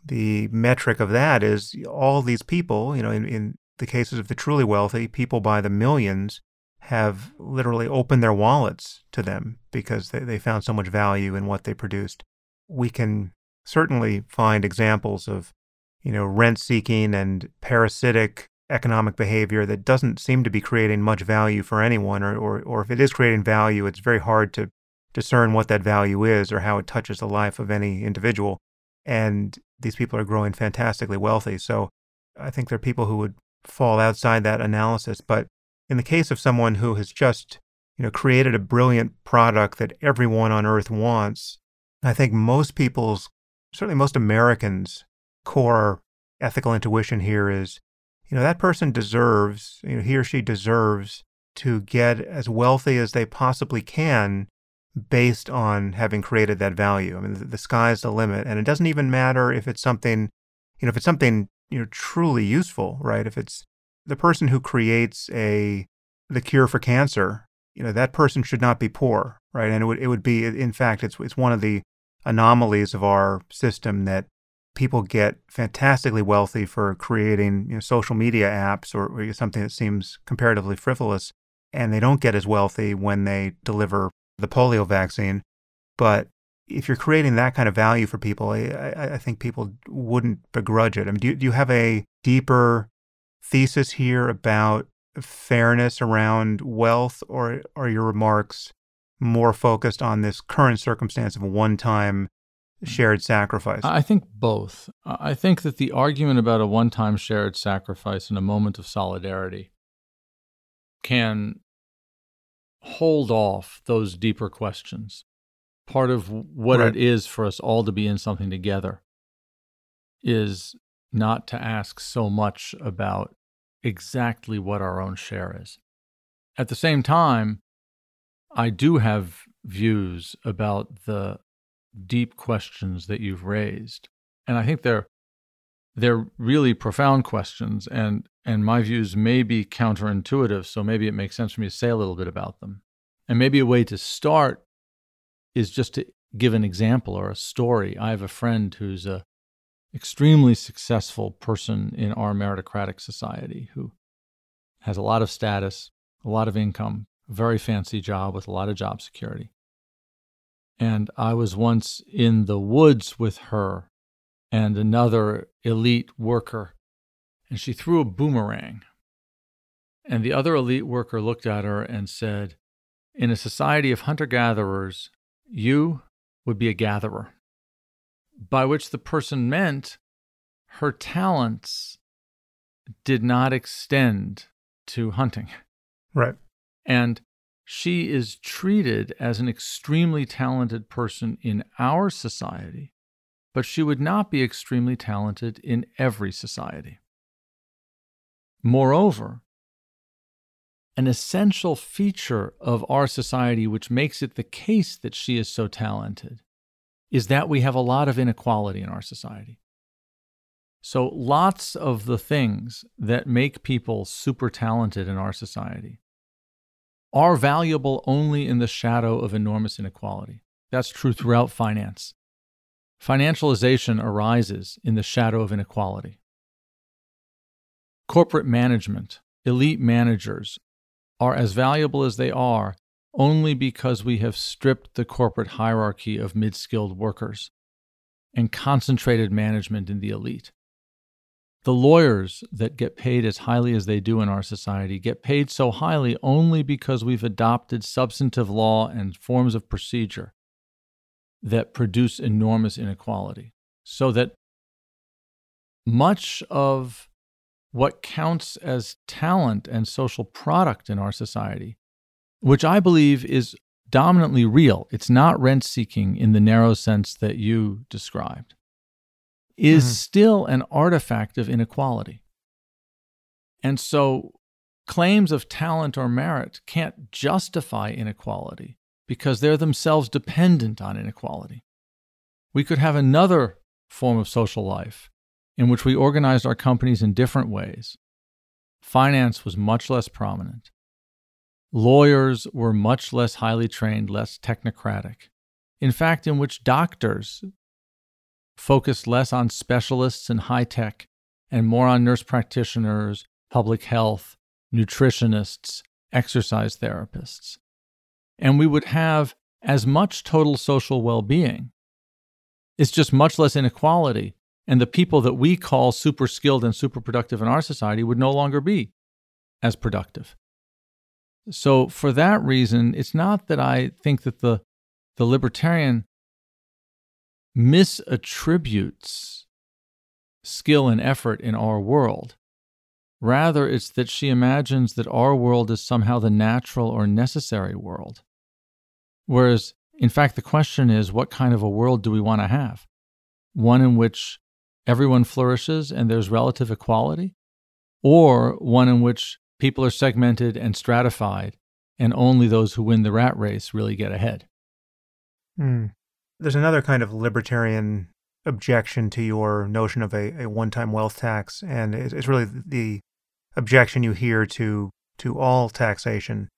the metric of that is all these people, you know, in, in the cases of the truly wealthy, people by the millions have literally opened their wallets to them because they, they found so much value in what they produced. We can certainly find examples of, you know, rent seeking and parasitic economic behavior that doesn't seem to be creating much value for anyone, or, or, or if it is creating value, it's very hard to discern what that value is or how it touches the life of any individual. And these people are growing fantastically wealthy. So I think there are people who would fall outside that analysis. But in the case of someone who has just, you know, created a brilliant product that everyone on earth wants, I think most people's, certainly most Americans' core ethical intuition here is, you know, that person deserves, you know, he or she deserves to get as wealthy as they possibly can based on having created that value. I mean, the, the sky's the limit, and it doesn't even matter if it's something, you know, if it's something you know truly useful, right? If it's the person who creates a the cure for cancer, you know, that person should not be poor, right? And it would it would be, in fact, it's it's one of the anomalies of our system that people get fantastically wealthy for creating you know, social media apps or, or something that seems comparatively frivolous, and they don't get as wealthy when they deliver the polio vaccine. But if you're creating that kind of value for people, I, I think people wouldn't begrudge it. I mean, do, do you have a deeper thesis here about fairness around wealth, or are your remarks more focused on this current circumstance of one time shared sacrifice? I think both. I think that the argument about a one time shared sacrifice in a moment of solidarity can hold off those deeper questions. Part of what right. it is for us all to be in something together is not to ask so much about exactly what our own share is. At the same time, I do have views about the deep questions that you've raised. And I think they're they're really profound questions and and my views may be counterintuitive so maybe it makes sense for me to say a little bit about them and maybe a way to start is just to give an example or a story i have a friend who's a extremely successful person in our meritocratic society who has a lot of status a lot of income very fancy job with a lot of job security and i was once in the woods with her and another elite worker, and she threw a boomerang. And the other elite worker looked at her and said, In a society of hunter gatherers, you would be a gatherer. By which the person meant her talents did not extend to hunting. Right. And she is treated as an extremely talented person in our society, but she would not be extremely talented in every society. Moreover, an essential feature of our society, which makes it the case that she is so talented, is that we have a lot of inequality in our society. So, lots of the things that make people super talented in our society are valuable only in the shadow of enormous inequality. That's true throughout finance. Financialization arises in the shadow of inequality. Corporate management, elite managers, are as valuable as they are only because we have stripped the corporate hierarchy of mid skilled workers and concentrated management in the elite. The lawyers that get paid as highly as they do in our society get paid so highly only because we've adopted substantive law and forms of procedure that produce enormous inequality. So that much of what counts as talent and social product in our society, which I believe is dominantly real, it's not rent seeking in the narrow sense that you described is mm-hmm. still an artifact of inequality. And so claims of talent or merit can't justify inequality because they're themselves dependent on inequality. We could have another form of social life in which we organized our companies in different ways. Finance was much less prominent. Lawyers were much less highly trained, less technocratic. In fact, in which doctors focused less on specialists and high tech and more on nurse practitioners, public health, nutritionists, exercise therapists. And we would have as much total social well being. It's just much less inequality. And the people that we call super skilled and super productive in our society would no longer be as productive. So, for that reason, it's not that I think that the, the libertarian misattributes skill and effort in our world. Rather, it's that she imagines that our world is somehow the natural or necessary world. Whereas, in fact, the question is what kind of a world do we want to have? One in which everyone flourishes and there's relative equality? Or one in which people are segmented and stratified and only those who win the rat race really get ahead? Mm there's another kind of libertarian objection to your notion of a, a one-time wealth tax, and it's really the objection you hear to to all taxation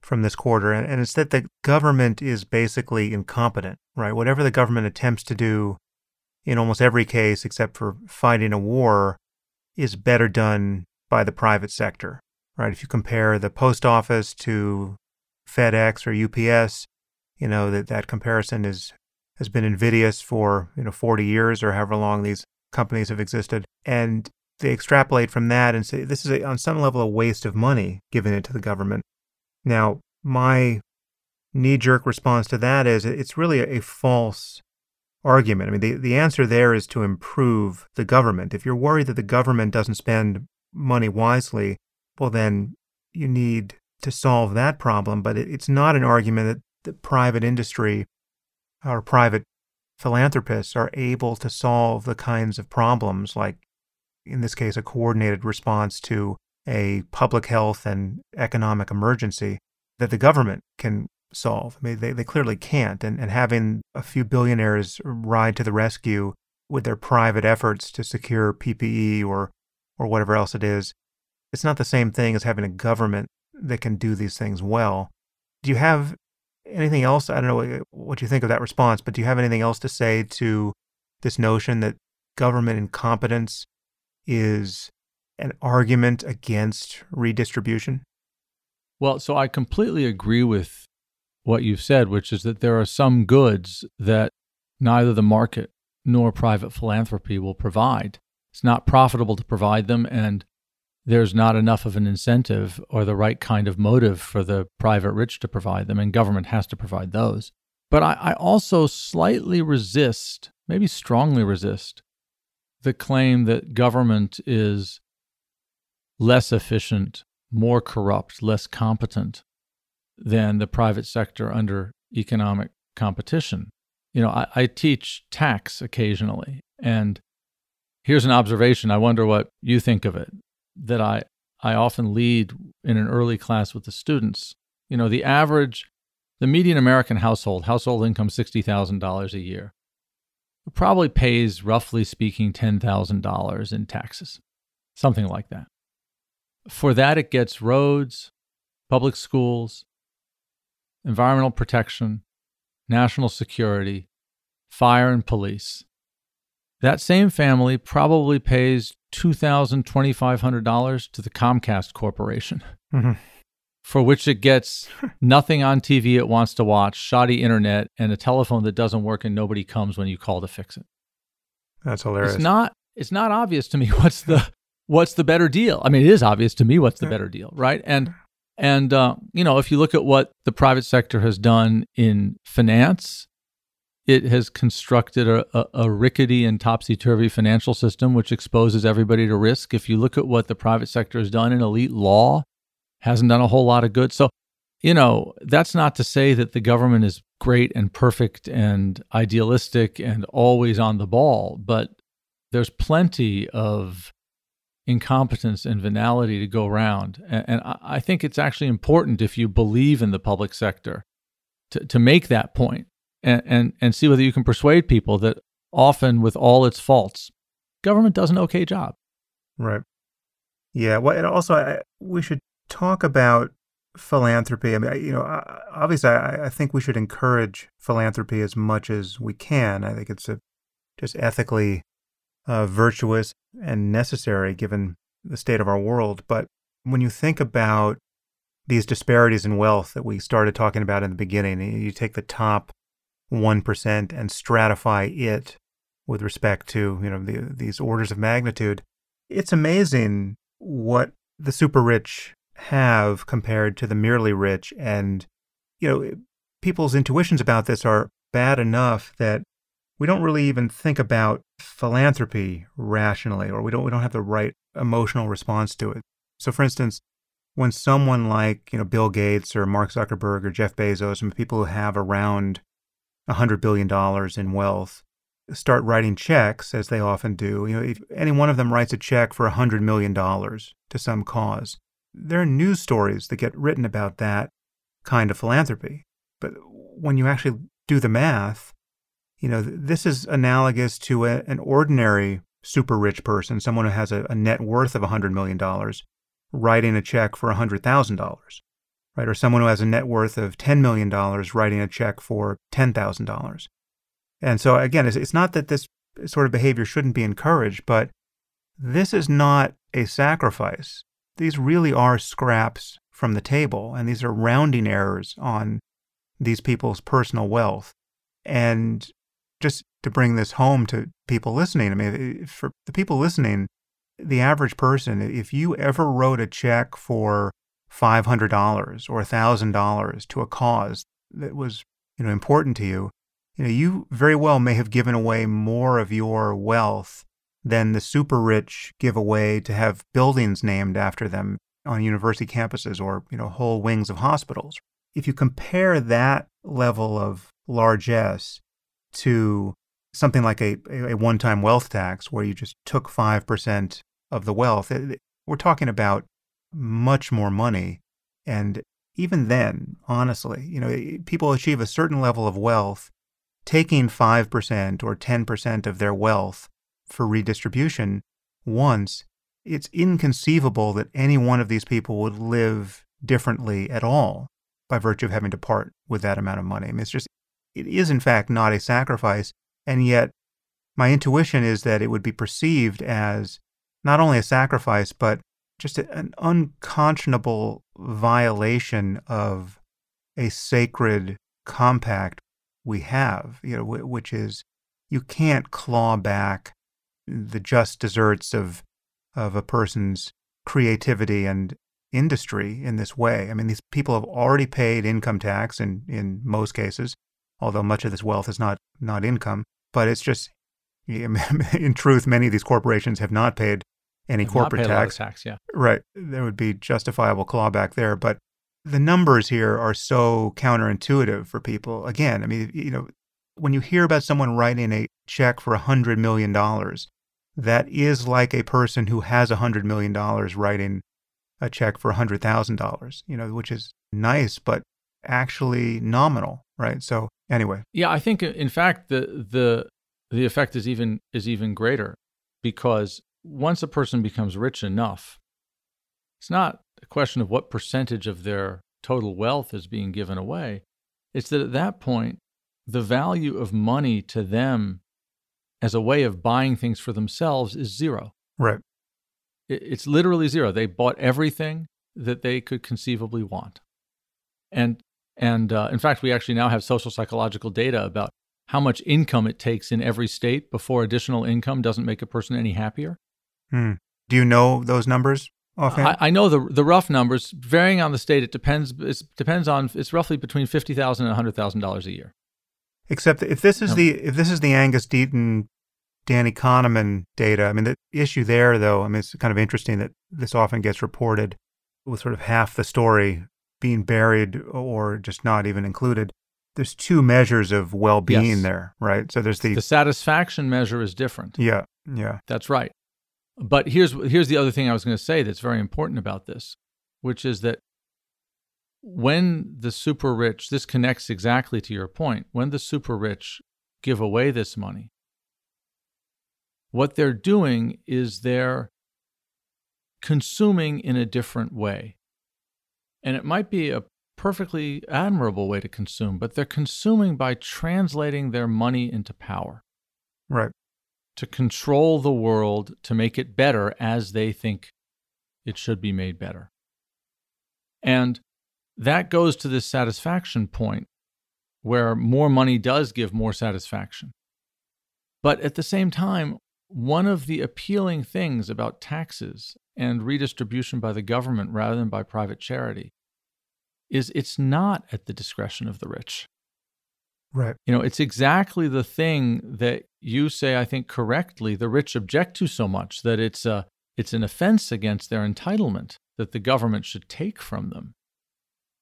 from this quarter, and, and it's that the government is basically incompetent, right? Whatever the government attempts to do in almost every case, except for fighting a war, is better done by the private sector, right? If you compare the post office to FedEx or UPS, you know that that comparison is has been invidious for you know 40 years or however long these companies have existed, and they extrapolate from that and say this is a, on some level a waste of money giving it to the government. Now, my knee-jerk response to that is it's really a, a false argument. I mean, the, the answer there is to improve the government. If you're worried that the government doesn't spend money wisely, well, then you need to solve that problem. But it, it's not an argument that the private industry our private philanthropists are able to solve the kinds of problems, like in this case, a coordinated response to a public health and economic emergency that the government can solve. I mean, they, they clearly can't. And, and having a few billionaires ride to the rescue with their private efforts to secure PPE or, or whatever else it is, it's not the same thing as having a government that can do these things well. Do you have anything else? I don't know what you think of that response, but do you have anything else to say to this notion that government incompetence is an argument against redistribution? Well, so I completely agree with what you've said, which is that there are some goods that neither the market nor private philanthropy will provide. It's not profitable to provide them, and there's not enough of an incentive or the right kind of motive for the private rich to provide them, and government has to provide those. But I, I also slightly resist, maybe strongly resist, the claim that government is less efficient, more corrupt, less competent than the private sector under economic competition. You know, I, I teach tax occasionally, and here's an observation. I wonder what you think of it that I, I often lead in an early class with the students. You know, the average, the median American household, household income $60,000 a year, probably pays, roughly speaking, $10,000 in taxes, something like that. For that, it gets roads, public schools, environmental protection, national security, fire and police. That same family probably pays $2,000, $2,500 to the Comcast Corporation, mm-hmm. for which it gets nothing on TV it wants to watch, shoddy internet, and a telephone that doesn't work and nobody comes when you call to fix it. That's hilarious. It's not, it's not obvious to me what's the, what's the better deal. I mean, it is obvious to me what's the better deal, right? And and, uh, you know, if you look at what the private sector has done in finance, it has constructed a, a, a rickety and topsy turvy financial system, which exposes everybody to risk. If you look at what the private sector has done in elite law, hasn't done a whole lot of good. So, you know, that's not to say that the government is great and perfect and idealistic and always on the ball, but there's plenty of incompetence and venality to go around. And, and I think it's actually important if you believe in the public sector to, to make that point and, and, and see whether you can persuade people that often, with all its faults, government does an okay job. Right. Yeah. Well, and also, I, we should talk about philanthropy. I mean, you know, obviously, I, I think we should encourage philanthropy as much as we can. I think it's a, just ethically uh, virtuous and necessary given the state of our world. But when you think about these disparities in wealth that we started talking about in the beginning, you take the top 1% and stratify it with respect to, you know, the, these orders of magnitude. It's amazing what the super rich have compared to the merely rich. And, you know, people's intuitions about this are bad enough that we don't really even think about philanthropy rationally, or we don't we don't have the right emotional response to it. So, for instance, when someone like you know Bill Gates or Mark Zuckerberg or Jeff Bezos, and people who have around hundred billion dollars in wealth, start writing checks, as they often do, you know, if any one of them writes a check for hundred million dollars to some cause, there are news stories that get written about that kind of philanthropy. But when you actually do the math, you know, this is analogous to a, an ordinary super rich person, someone who has a, a net worth of $100 million, writing a check for $100,000, right? Or someone who has a net worth of $10 million, writing a check for $10,000. And so, again, it's, it's not that this sort of behavior shouldn't be encouraged, but this is not a sacrifice. These really are scraps from the table, and these are rounding errors on these people's personal wealth. And just to bring this home to people listening, I mean, for the people listening, the average person, if you ever wrote a check for $500 or $1,000 to a cause that was, you know, important to you, you know, you very well may have given away more of your wealth than the super rich give away to have buildings named after them on university campuses or, you know, whole wings of hospitals. If you compare that level of largesse to something like a, a one time wealth tax where you just took 5% of the wealth, we're talking about much more money. And even then, honestly, you know, eh, people achieve a certain level of wealth, taking 5% or 10% of their wealth for redistribution once, it's inconceivable that any one of these people would live differently at all by virtue of having to part with that amount of money. I mean, it's just it is in fact not a sacrifice, and yet my intuition is that it would be perceived as not only a sacrifice, but just an unconscionable violation of a sacred compact we have, you know, which is you can't claw back the just deserts of of a person's creativity and industry in this way. I mean, these people have already paid income tax in, in most cases although much of this wealth is not, not income. But it's just, in truth, many of these corporations have not paid any corporate tax. tax. Yeah, right. There would be justifiable clawback there, but the numbers here are so counterintuitive for people. Again, I mean, you know, when you hear about someone writing a check for $100 million, that is like a person who has $100 million writing a check for $100,000, you know, which is nice, but actually nominal, right? So anyway. Yeah, I think in fact the the the effect is even is even greater because once a person becomes rich enough, it's not a question of what percentage of their total wealth is being given away. It's that at that point, the value of money to them as a way of buying things for themselves is zero. Right. It's literally zero. They bought everything that they could conceivably want. And and uh, in fact, we actually now have social psychological data about how much income it takes in every state before additional income doesn't make a person any happier. Hmm. Do you know those numbers offhand? I, I, know the the rough numbers, varying on the state. It depends. It depends on. It's roughly between fifty thousand and hundred thousand dollars a year. Except if this is no. the if this is the Angus Deaton, Danny Kahneman data, I mean the issue there though, I mean it's kind of interesting that this often gets reported with sort of half the story being buried or just not even included. There's two measures of well-being yes. there, right? So there's the the satisfaction measure is different. Yeah, yeah, that's right. But here's here's the other thing I was going to say that's very important about this, which is that when the super rich, this connects exactly to your point, when the super rich give away this money, what they're doing is they're consuming in a different way. And it might be a perfectly admirable way to consume, but they're consuming by translating their money into power. Right. To control the world to make it better as they think it should be made better. And that goes to this satisfaction point where more money does give more satisfaction. But at the same time, one of the appealing things about taxes and redistribution by the government rather than by private charity is it's not at the discretion of the rich. Right. You know, it's exactly the thing that you say, I think correctly, the rich object to so much that it's a it's an offense against their entitlement that the government should take from them.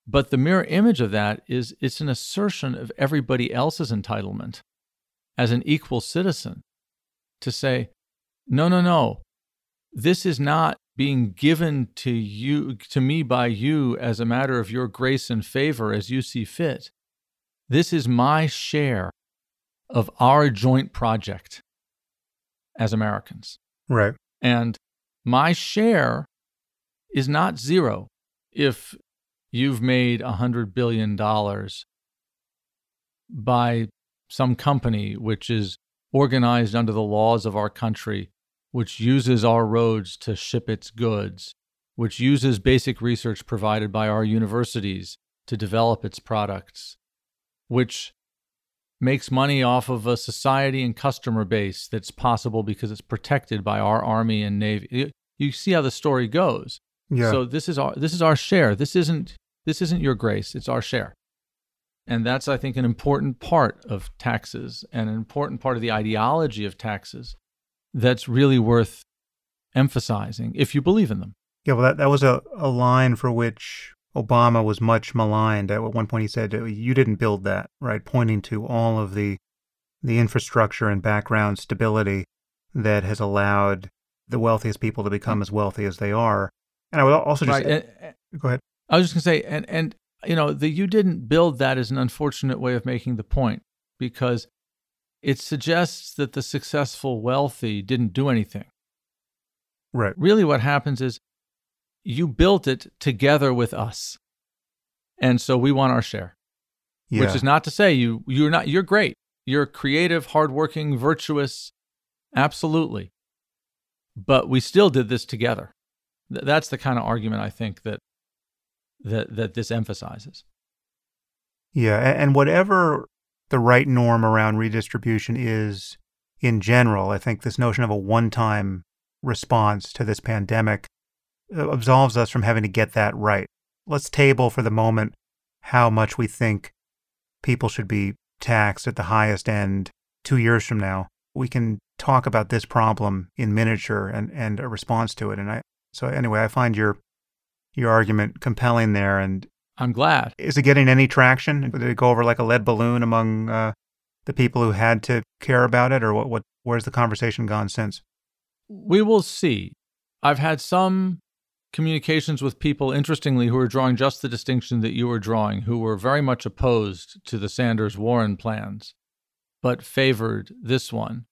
But the mirror image of that is it's an assertion of everybody else's entitlement as an equal citizen to say, no, no, no, this is not being given to you to me by you as a matter of your grace and favor as you see fit. This is my share of our joint project as Americans. Right. And my share is not zero if you've made a $100 billion by some company which is organized under the laws of our country, which uses our roads to ship its goods, which uses basic research provided by our universities to develop its products, which makes money off of a society and customer base that's possible because it's protected by our army and navy. You see how the story goes. Yeah. So this is our this is our share. This isn't this isn't your grace, it's our share. And that's, I think, an important part of taxes and an important part of the ideology of taxes that's really worth emphasizing if you believe in them. Yeah, well, that, that was a, a line for which Obama was much maligned. At one point, he said, You didn't build that, right? Pointing to all of the, the infrastructure and background stability that has allowed the wealthiest people to become mm. as wealthy as they are. And I would also just right. and, go ahead. I was just going to say, and and you know, the you didn't build that is an unfortunate way of making the point because it suggests that the successful wealthy didn't do anything. Right. Really, what happens is you built it together with us, and so we want our share. Yeah. Which is not to say you you're not you're great. You're creative, hardworking, virtuous, absolutely. But we still did this together. That's the kind of argument I think that that that this emphasizes. Yeah, and whatever the right norm around redistribution is in general, I think this notion of a one-time response to this pandemic absolves us from having to get that right. Let's table for the moment how much we think people should be taxed at the highest end 2 years from now. We can talk about this problem in miniature and and a response to it and I so anyway, I find your your argument compelling there. And I'm glad. Is it getting any traction? Did it go over like a lead balloon among uh, the people who had to care about it, or what? What? Where's the conversation gone since? We will see. I've had some communications with people, interestingly, who are drawing just the distinction that you were drawing, who were very much opposed to the Sanders Warren plans, but favored this one.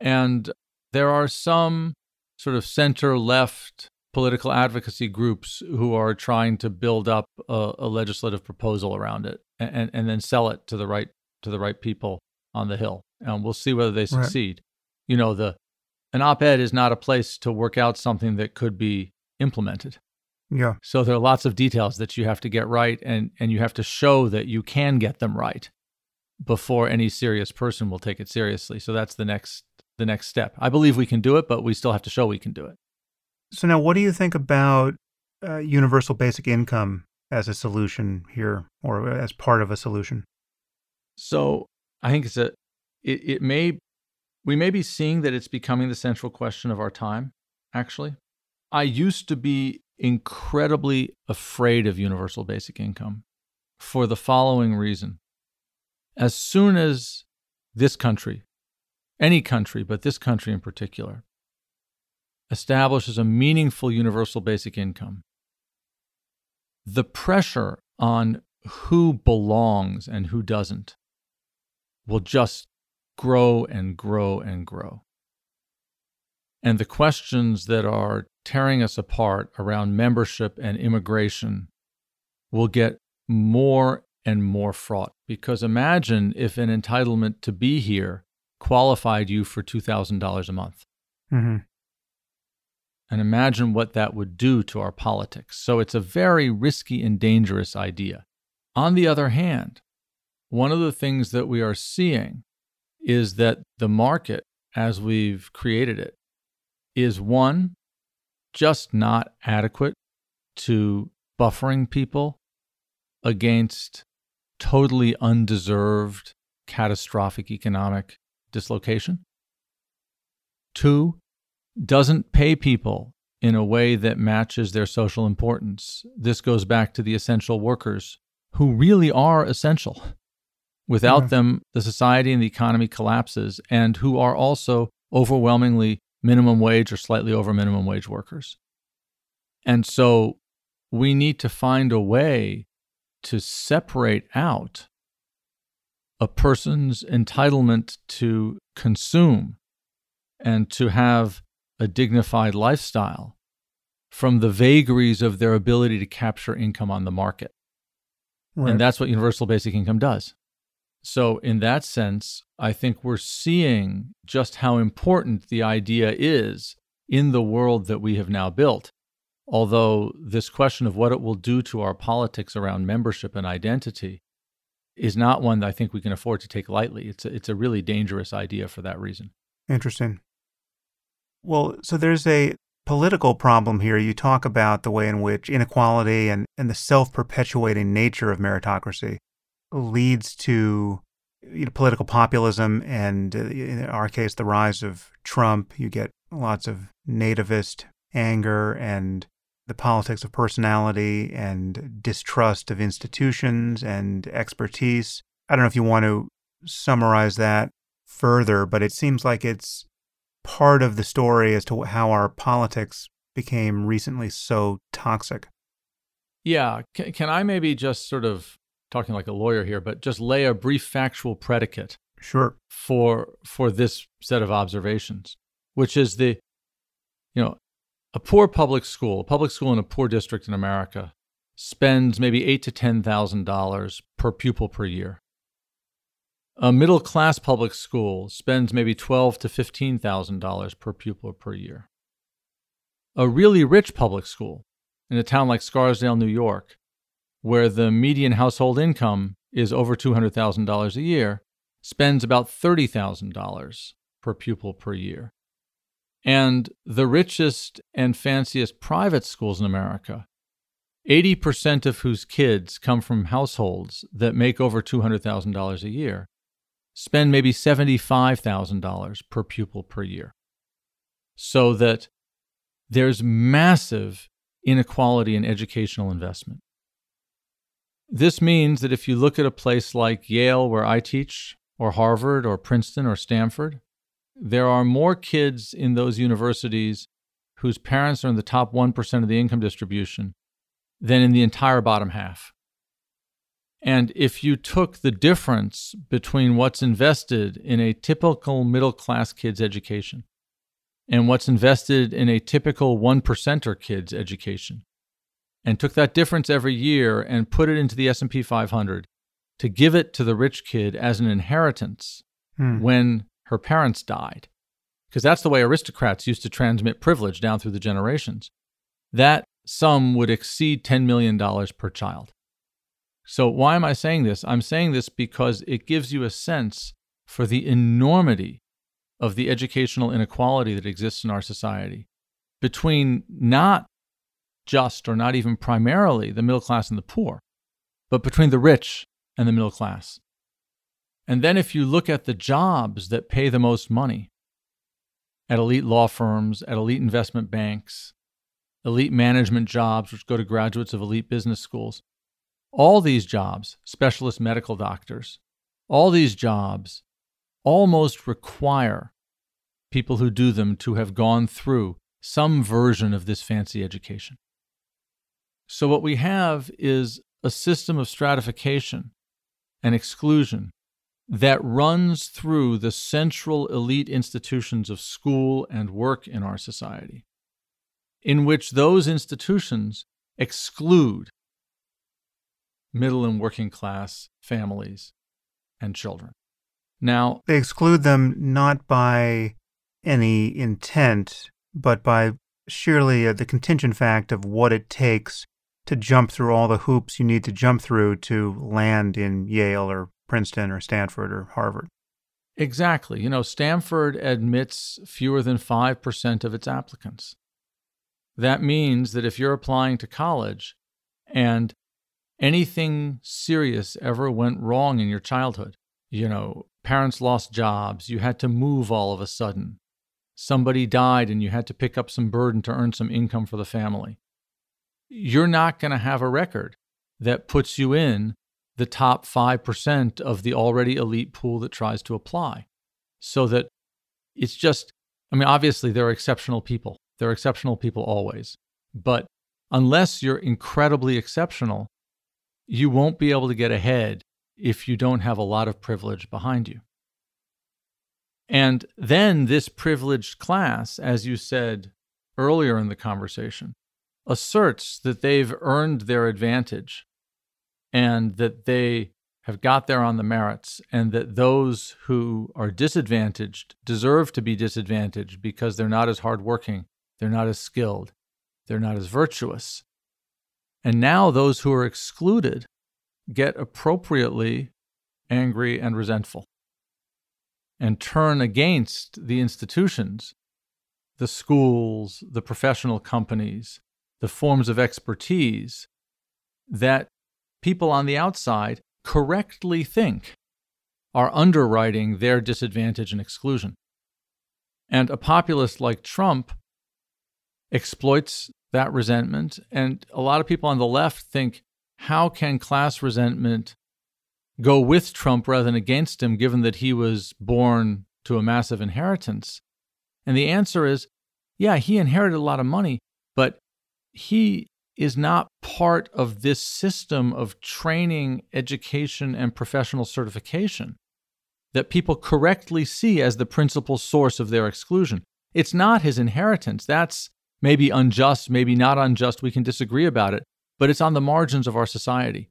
And there are some sort of center left political advocacy groups who are trying to build up a, a legislative proposal around it and, and then sell it to the right to the right people on the hill. And we'll see whether they succeed. Right. You know, the an op-ed is not a place to work out something that could be implemented. Yeah. So there are lots of details that you have to get right and and you have to show that you can get them right before any serious person will take it seriously. So that's the next the next step. I believe we can do it, but we still have to show we can do it. So now what do you think about uh, universal basic income as a solution here or as part of a solution? So I think it's a it, it may we may be seeing that it's becoming the central question of our time actually I used to be incredibly afraid of universal basic income for the following reason. As soon as this country, any country, but this country in particular, establishes a meaningful universal basic income, the pressure on who belongs and who doesn't will just grow and grow and grow. And the questions that are tearing us apart around membership and immigration will get more and more fraught. Because imagine if an entitlement to be here qualified you for $2,000 a month. Mm-hmm. And imagine what that would do to our politics. So it's a very risky and dangerous idea. On the other hand, one of the things that we are seeing is that the market, as we've created it, is one, just not adequate to buffering people against totally undeserved catastrophic economic dislocation. Two, doesn't pay people in a way that matches their social importance. This goes back to the essential workers who really are essential. Without yeah. them, the society and the economy collapses, and who are also overwhelmingly minimum wage or slightly over minimum wage workers. And so we need to find a way to separate out a person's entitlement to consume and to have a dignified lifestyle from the vagaries of their ability to capture income on the market. Right. And that's what universal basic income does. So, in that sense, I think we're seeing just how important the idea is in the world that we have now built. Although this question of what it will do to our politics around membership and identity is not one that I think we can afford to take lightly. It's a, it's a really dangerous idea for that reason. Interesting. Well, so there's a political problem here. You talk about the way in which inequality and, and the self perpetuating nature of meritocracy leads to you know, political populism and, uh, in our case, the rise of Trump. You get lots of nativist anger and the politics of personality and distrust of institutions and expertise. I don't know if you want to summarize that further, but it seems like it's part of the story as to how our politics became recently so toxic. Yeah. Can, can I maybe just sort of talking like a lawyer here, but just lay a brief factual predicate sure for for this set of observations, which is the you know a poor public school, a public school in a poor district in America spends maybe eight to ten thousand dollars per pupil per year. A middle class public school spends maybe twelve to fifteen thousand dollars per pupil per year. A really rich public school in a town like Scarsdale, New York, where the median household income is over $200,000 a year, spends about $30,000 per pupil per year. And the richest and fanciest private schools in America, 80% of whose kids come from households that make over $200,000 a year, spend maybe $75,000 per pupil per year. So that there's massive inequality in educational investment. This means that if you look at a place like Yale, where I teach, or Harvard, or Princeton, or Stanford, there are more kids in those universities whose parents are in the top 1% of the income distribution than in the entire bottom half. And if you took the difference between what's invested in a typical middle class kid's education and what's invested in a typical one percenter kid's education, and took that difference every year and put it into the S&P 500 to give it to the rich kid as an inheritance hmm. when her parents died, because that's the way aristocrats used to transmit privilege down through the generations. That sum would exceed $10 million per child. So, why am I saying this? I'm saying this because it gives you a sense for the enormity of the educational inequality that exists in our society between not just or not even primarily the middle class and the poor, but between the rich and the middle class. And then, if you look at the jobs that pay the most money at elite law firms, at elite investment banks, elite management jobs, which go to graduates of elite business schools, all these jobs, specialist medical doctors, all these jobs almost require people who do them to have gone through some version of this fancy education. So, what we have is a system of stratification and exclusion that runs through the central elite institutions of school and work in our society, in which those institutions exclude middle and working class families and children. Now, they exclude them not by any intent, but by sheerly uh, the contingent fact of what it takes to jump through all the hoops you need to jump through to land in Yale or Princeton or Stanford or Harvard. Exactly. You know, Stanford admits fewer than 5% of its applicants. That means that if you're applying to college and anything serious ever went wrong in your childhood, you know, parents lost jobs, you had to move all of a sudden, somebody died and you had to pick up some burden to earn some income for the family, you're not going to have a record that puts you in the top 5% of the already elite pool that tries to apply. So that it's just, I mean, obviously, there are exceptional people. There are exceptional people always. But unless you're incredibly exceptional, you won't be able to get ahead if you don't have a lot of privilege behind you. And then this privileged class, as you said earlier in the conversation, asserts that they've earned their advantage and that they have got there on the merits, and that those who are disadvantaged deserve to be disadvantaged because they're not as hardworking, they're not as skilled, they're not as virtuous, and now those who are excluded get appropriately angry and resentful and turn against the institutions, the schools, the professional companies, the forms of expertise that people on the outside correctly think are underwriting their disadvantage and exclusion. And a populist like Trump exploits that resentment. And a lot of people on the left think, how can class resentment go with Trump rather than against him, given that he was born to a massive inheritance? And the answer is, yeah, he inherited a lot of money, he is not part of this system of training, education, and professional certification that people correctly see as the principal source of their exclusion. It's not his inheritance. That's maybe unjust, maybe not unjust, we can disagree about it, but it's on the margins of our society.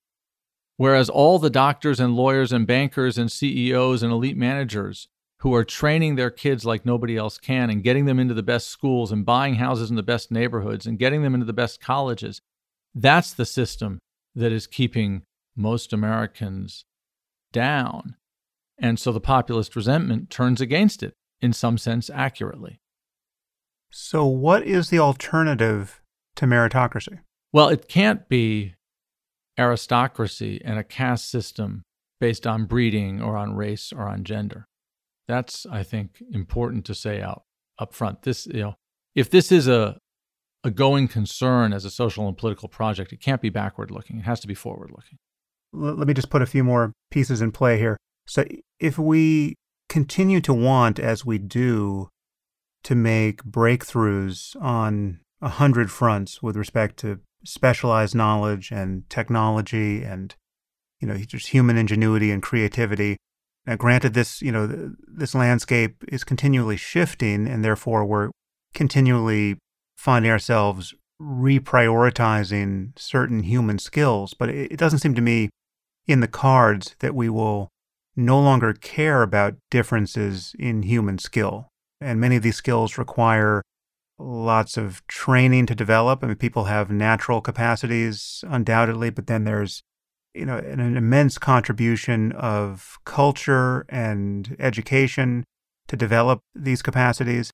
Whereas all the doctors and lawyers and bankers and CEOs and elite managers who are training their kids like nobody else can and getting them into the best schools and buying houses in the best neighborhoods and getting them into the best colleges, that's the system that is keeping most Americans down. And so the populist resentment turns against it, in some sense, accurately. So, what is the alternative to meritocracy? Well, it can't be aristocracy and a caste system based on breeding or on race or on gender. That's, I think, important to say out up front. This, you know, if this is a a going concern as a social and political project, it can't be backward looking. It has to be forward looking. let me just put a few more pieces in play here. So, if we continue to want, as we do, to make breakthroughs on a hundred fronts with respect to specialized knowledge and technology and you know just human ingenuity and creativity now granted this you know this landscape is continually shifting and therefore we're continually finding ourselves reprioritizing certain human skills but it doesn't seem to me in the cards that we will no longer care about differences in human skill and many of these skills require lots of training to develop. I mean, people have natural capacities, undoubtedly, but then there's you know an, an immense contribution of culture and education to develop these capacities,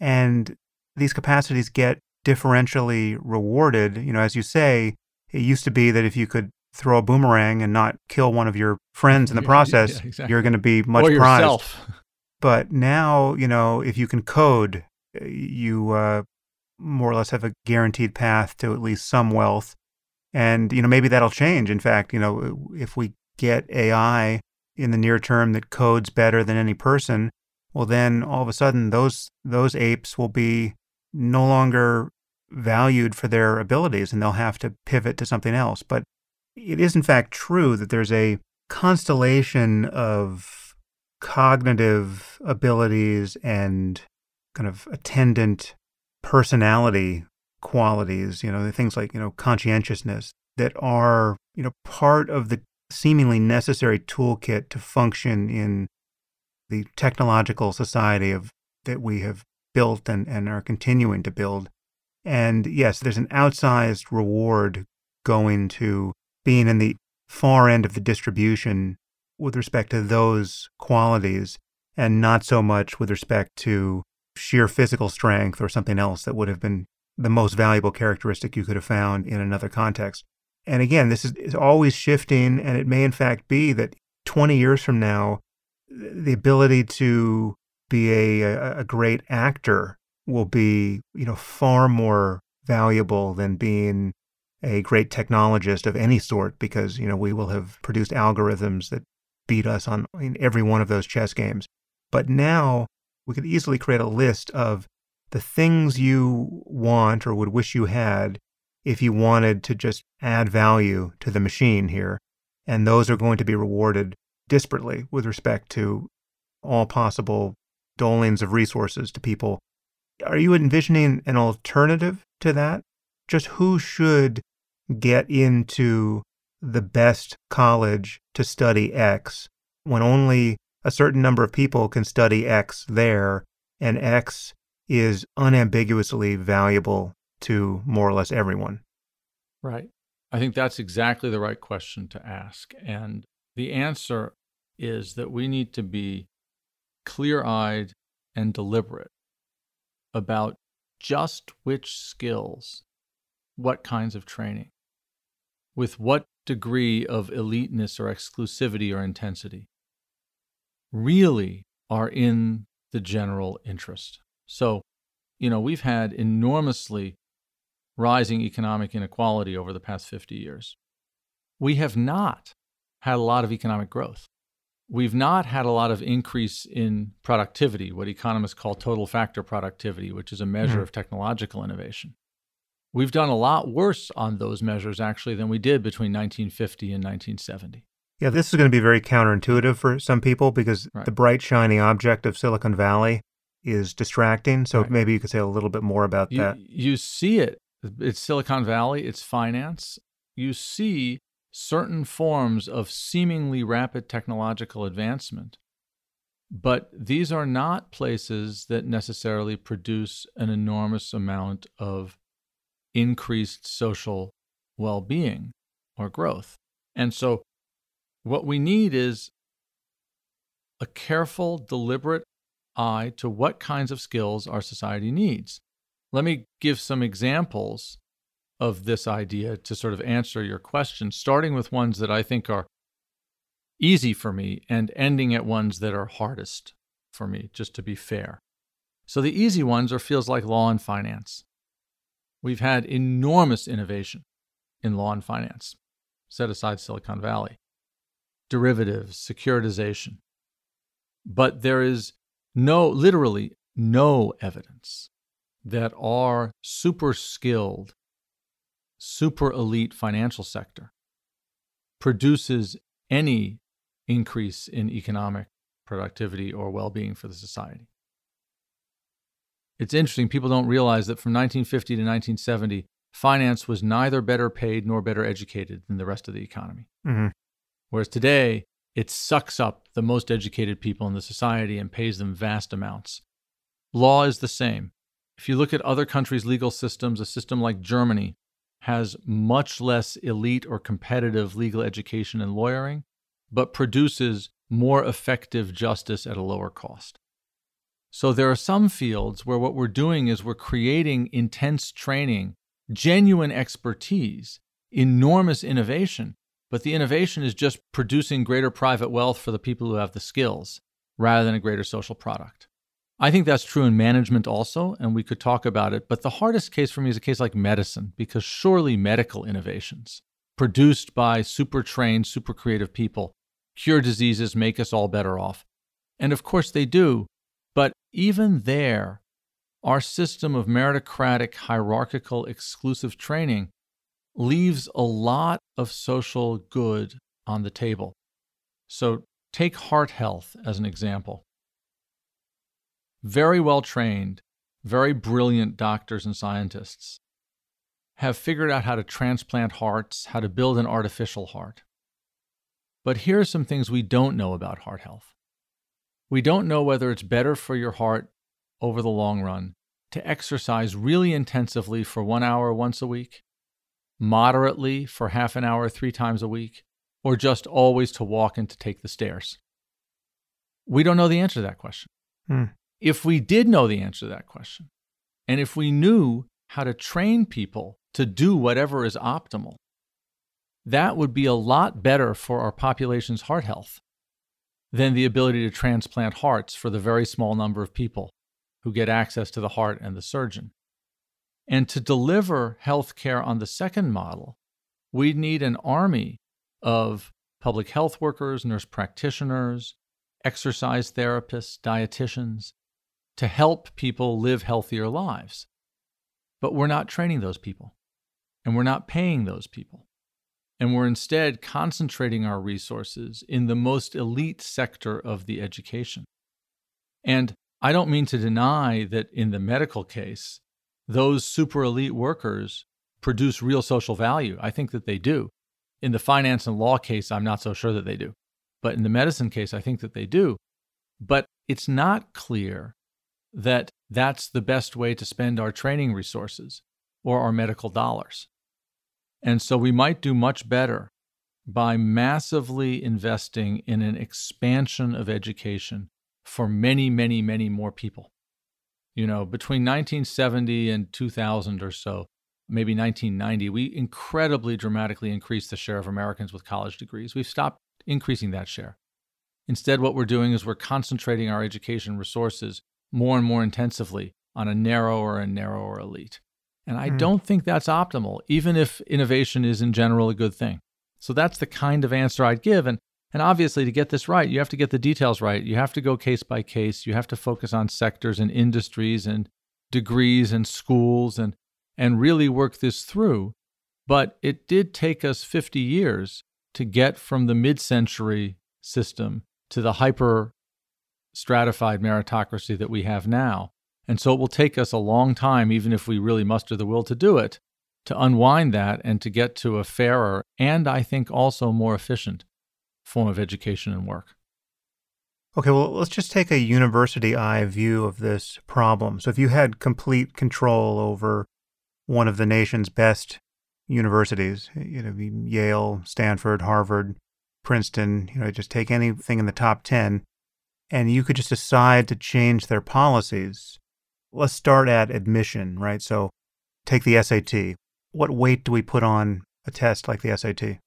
and these capacities get differentially rewarded. You know, as you say, it used to be that if you could throw a boomerang and not kill one of your friends in the process, yeah, exactly. you're going to be much or prized. Yourself. But now, you know, if you can code you uh, more or less have a guaranteed path to at least some wealth. And, you know, maybe that'll change. In fact, you know, if we get AI in the near term that codes better than any person, well, then all of a sudden those, those apes will be no longer valued for their abilities and they'll have to pivot to something else. But it is, in fact, true that there's a constellation of cognitive abilities and kind of attendant personality qualities, you know, the things like, you know, conscientiousness that are, you know, part of the seemingly necessary toolkit to function in the technological society of that we have built and, and are continuing to build. And yes, there's an outsized reward going to being in the far end of the distribution with respect to those qualities and not so much with respect to sheer physical strength or something else that would have been the most valuable characteristic you could have found in another context. And again, this is, is always shifting, and it may in fact be that 20 years from now, the ability to be a, a, great actor will be, you know, far more valuable than being a great technologist of any sort because, you know, we will have produced algorithms that beat us on in every one of those chess games. But now we could easily create a list of the things you want or would wish you had if you wanted to just add value to the machine here. And those are going to be rewarded disparately with respect to all possible dolings of resources to people. Are you envisioning an alternative to that? Just who should get into the best college to study X when only a certain number of people can study X there, and X is unambiguously valuable to more or less everyone. Right. I think that's exactly the right question to ask. And the answer is that we need to be clear eyed and deliberate about just which skills, what kinds of training, with what degree of eliteness or exclusivity or intensity really are in the general interest. So, you know, we've had enormously rising economic inequality over the past 50 years. We have not had a lot of economic growth. We've not had a lot of increase in productivity, what economists call total factor productivity, which is a measure mm-hmm. of technological innovation. We've done a lot worse on those measures actually than we did between 1950 and 1970. Yeah, this is going to be very counterintuitive for some people because right. the bright, shiny object of Silicon Valley is distracting. So right. maybe you could say a little bit more about you, that. You see it. It's Silicon Valley, it's finance. You see certain forms of seemingly rapid technological advancement. But these are not places that necessarily produce an enormous amount of increased social well being or growth. And so what we need is a careful, deliberate eye to what kinds of skills our society needs. Let me give some examples of this idea to sort of answer your question, starting with ones that I think are easy for me and ending at ones that are hardest for me, just to be fair. So the easy ones are fields like law and finance. We've had enormous innovation in law and finance. set aside Silicon Valley, derivatives, securitization. But there is no, literally, no evidence that our super skilled, super elite financial sector produces any increase in economic productivity or well being for the society. It's interesting, people don't realize that from 1950 to 1970, finance was neither better paid nor better educated than the rest of the economy. Mm-hmm. Whereas today, it sucks up the most educated people in the society and pays them vast amounts. Law is the same. If you look at other countries' legal systems, a system like Germany has much less elite or competitive legal education and lawyering, but produces more effective justice at a lower cost. So there are some fields where what we're doing is we're creating intense training, genuine expertise, enormous innovation, but the innovation is just producing greater private wealth for the people who have the skills rather than a greater social product. I think that's true in management also, and we could talk about it. But the hardest case for me is a case like medicine, because surely medical innovations produced by super trained, super creative people cure diseases, make us all better off. And of course they do. But even there, our system of meritocratic, hierarchical, exclusive training leaves a lot of social good on the table. So take heart health as an example. Very well trained, very brilliant doctors and scientists have figured out how to transplant hearts, how to build an artificial heart. But here are some things we don't know about heart health. We don't know whether it's better for your heart over the long run to exercise really intensively for one hour once a week moderately for half an hour three times a week, or just always to walk and to take the stairs? We don't know the answer to that question. Hmm. If we did know the answer to that question, and if we knew how to train people to do whatever is optimal, that would be a lot better for our population's heart health than the ability to transplant hearts for the very small number of people who get access to the heart and the surgeon. And to deliver health care on the second model, we need an army of public health workers, nurse practitioners, exercise therapists, dietitians to help people live healthier lives. But we're not training those people, and we're not paying those people. And we're instead concentrating our resources in the most elite sector of the education. And I don't mean to deny that in the medical case, those super elite workers produce real social value. I think that they do. In the finance and law case, I'm not so sure that they do. But in the medicine case, I think that they do. But it's not clear that that's the best way to spend our training resources or our medical dollars. And so we might do much better by massively investing in an expansion of education for many, many, many more people you know, between 1970 and 2000 or so, maybe 1990, we incredibly dramatically increased the share of Americans with college degrees. We've stopped increasing that share. Instead, what we're doing is we're concentrating our education resources more and more intensively on a narrower and narrower elite. And I mm. don't think that's optimal, even if innovation is in general a good thing. So that's the kind of answer I'd give. And and obviously, to get this right, you have to get the details right. You have to go case by case. You have to focus on sectors and industries and degrees and schools and, and really work this through. But it did take us 50 years to get from the mid century system to the hyper stratified meritocracy that we have now. And so it will take us a long time, even if we really muster the will to do it, to unwind that and to get to a fairer and I think also more efficient form of education and work. Okay, well, let's just take a university eye view of this problem. So, if you had complete control over one of the nation's best universities, you know, Yale, Stanford, Harvard, Princeton, you know, just take anything in the top 10, and you could just decide to change their policies. Let's start at admission, right? So, take the SAT. What weight do we put on a test like the SAT?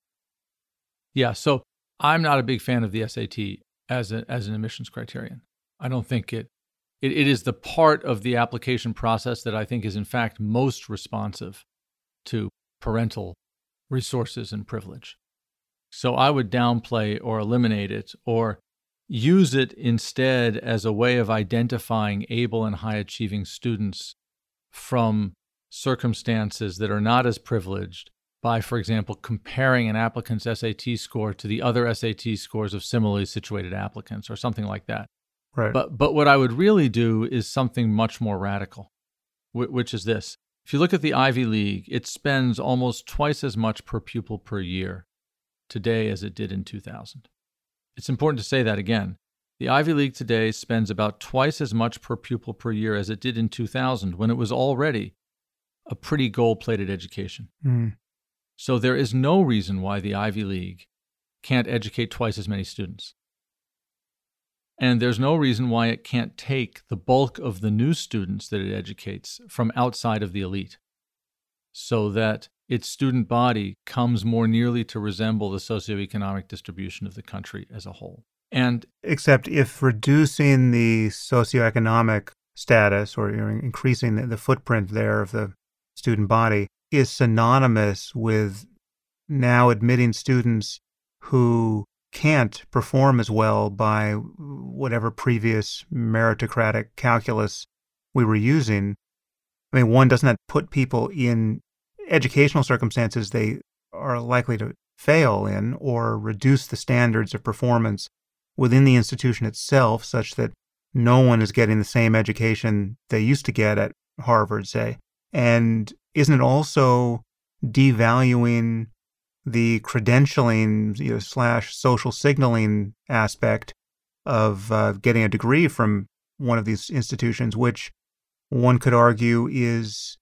Yeah, so I'm not a big fan of the SAT as a, as an admissions criterion. I don't think it, it it is the part of the application process that I think is in fact most responsive to parental resources and privilege. So I would downplay or eliminate it or use it instead as a way of identifying able and high achieving students from circumstances that are not as privileged by, for example, comparing an applicant's SAT score to the other SAT scores of similarly situated applicants or something like that. Right. But, but what I would really do is something much more radical, which is this. If you look at the Ivy League, it spends almost twice as much per pupil per year today as it did in 2000. It's important to say that again. The Ivy League today spends about twice as much per pupil per year as it did in 2000 when it was already a pretty gold plated education. Mm. So there is no reason why the Ivy League can't educate twice as many students. And there's no reason why it can't take the bulk of the new students that it educates from outside of the elite so that its student body comes more nearly to resemble the socioeconomic distribution of the country as a whole. And except if reducing the socioeconomic status or increasing the, the footprint there of the student body is synonymous with now admitting students who can't perform as well by whatever previous meritocratic calculus we were using. I mean, one doesn't put people in educational circumstances they are likely to fail in or reduce the standards of performance within the institution itself such that no one is getting the same education they used to get at Harvard, say. And isn't it also devaluing the credentialing you know, slash social signaling aspect of uh, getting a degree from one of these institutions, which one could argue is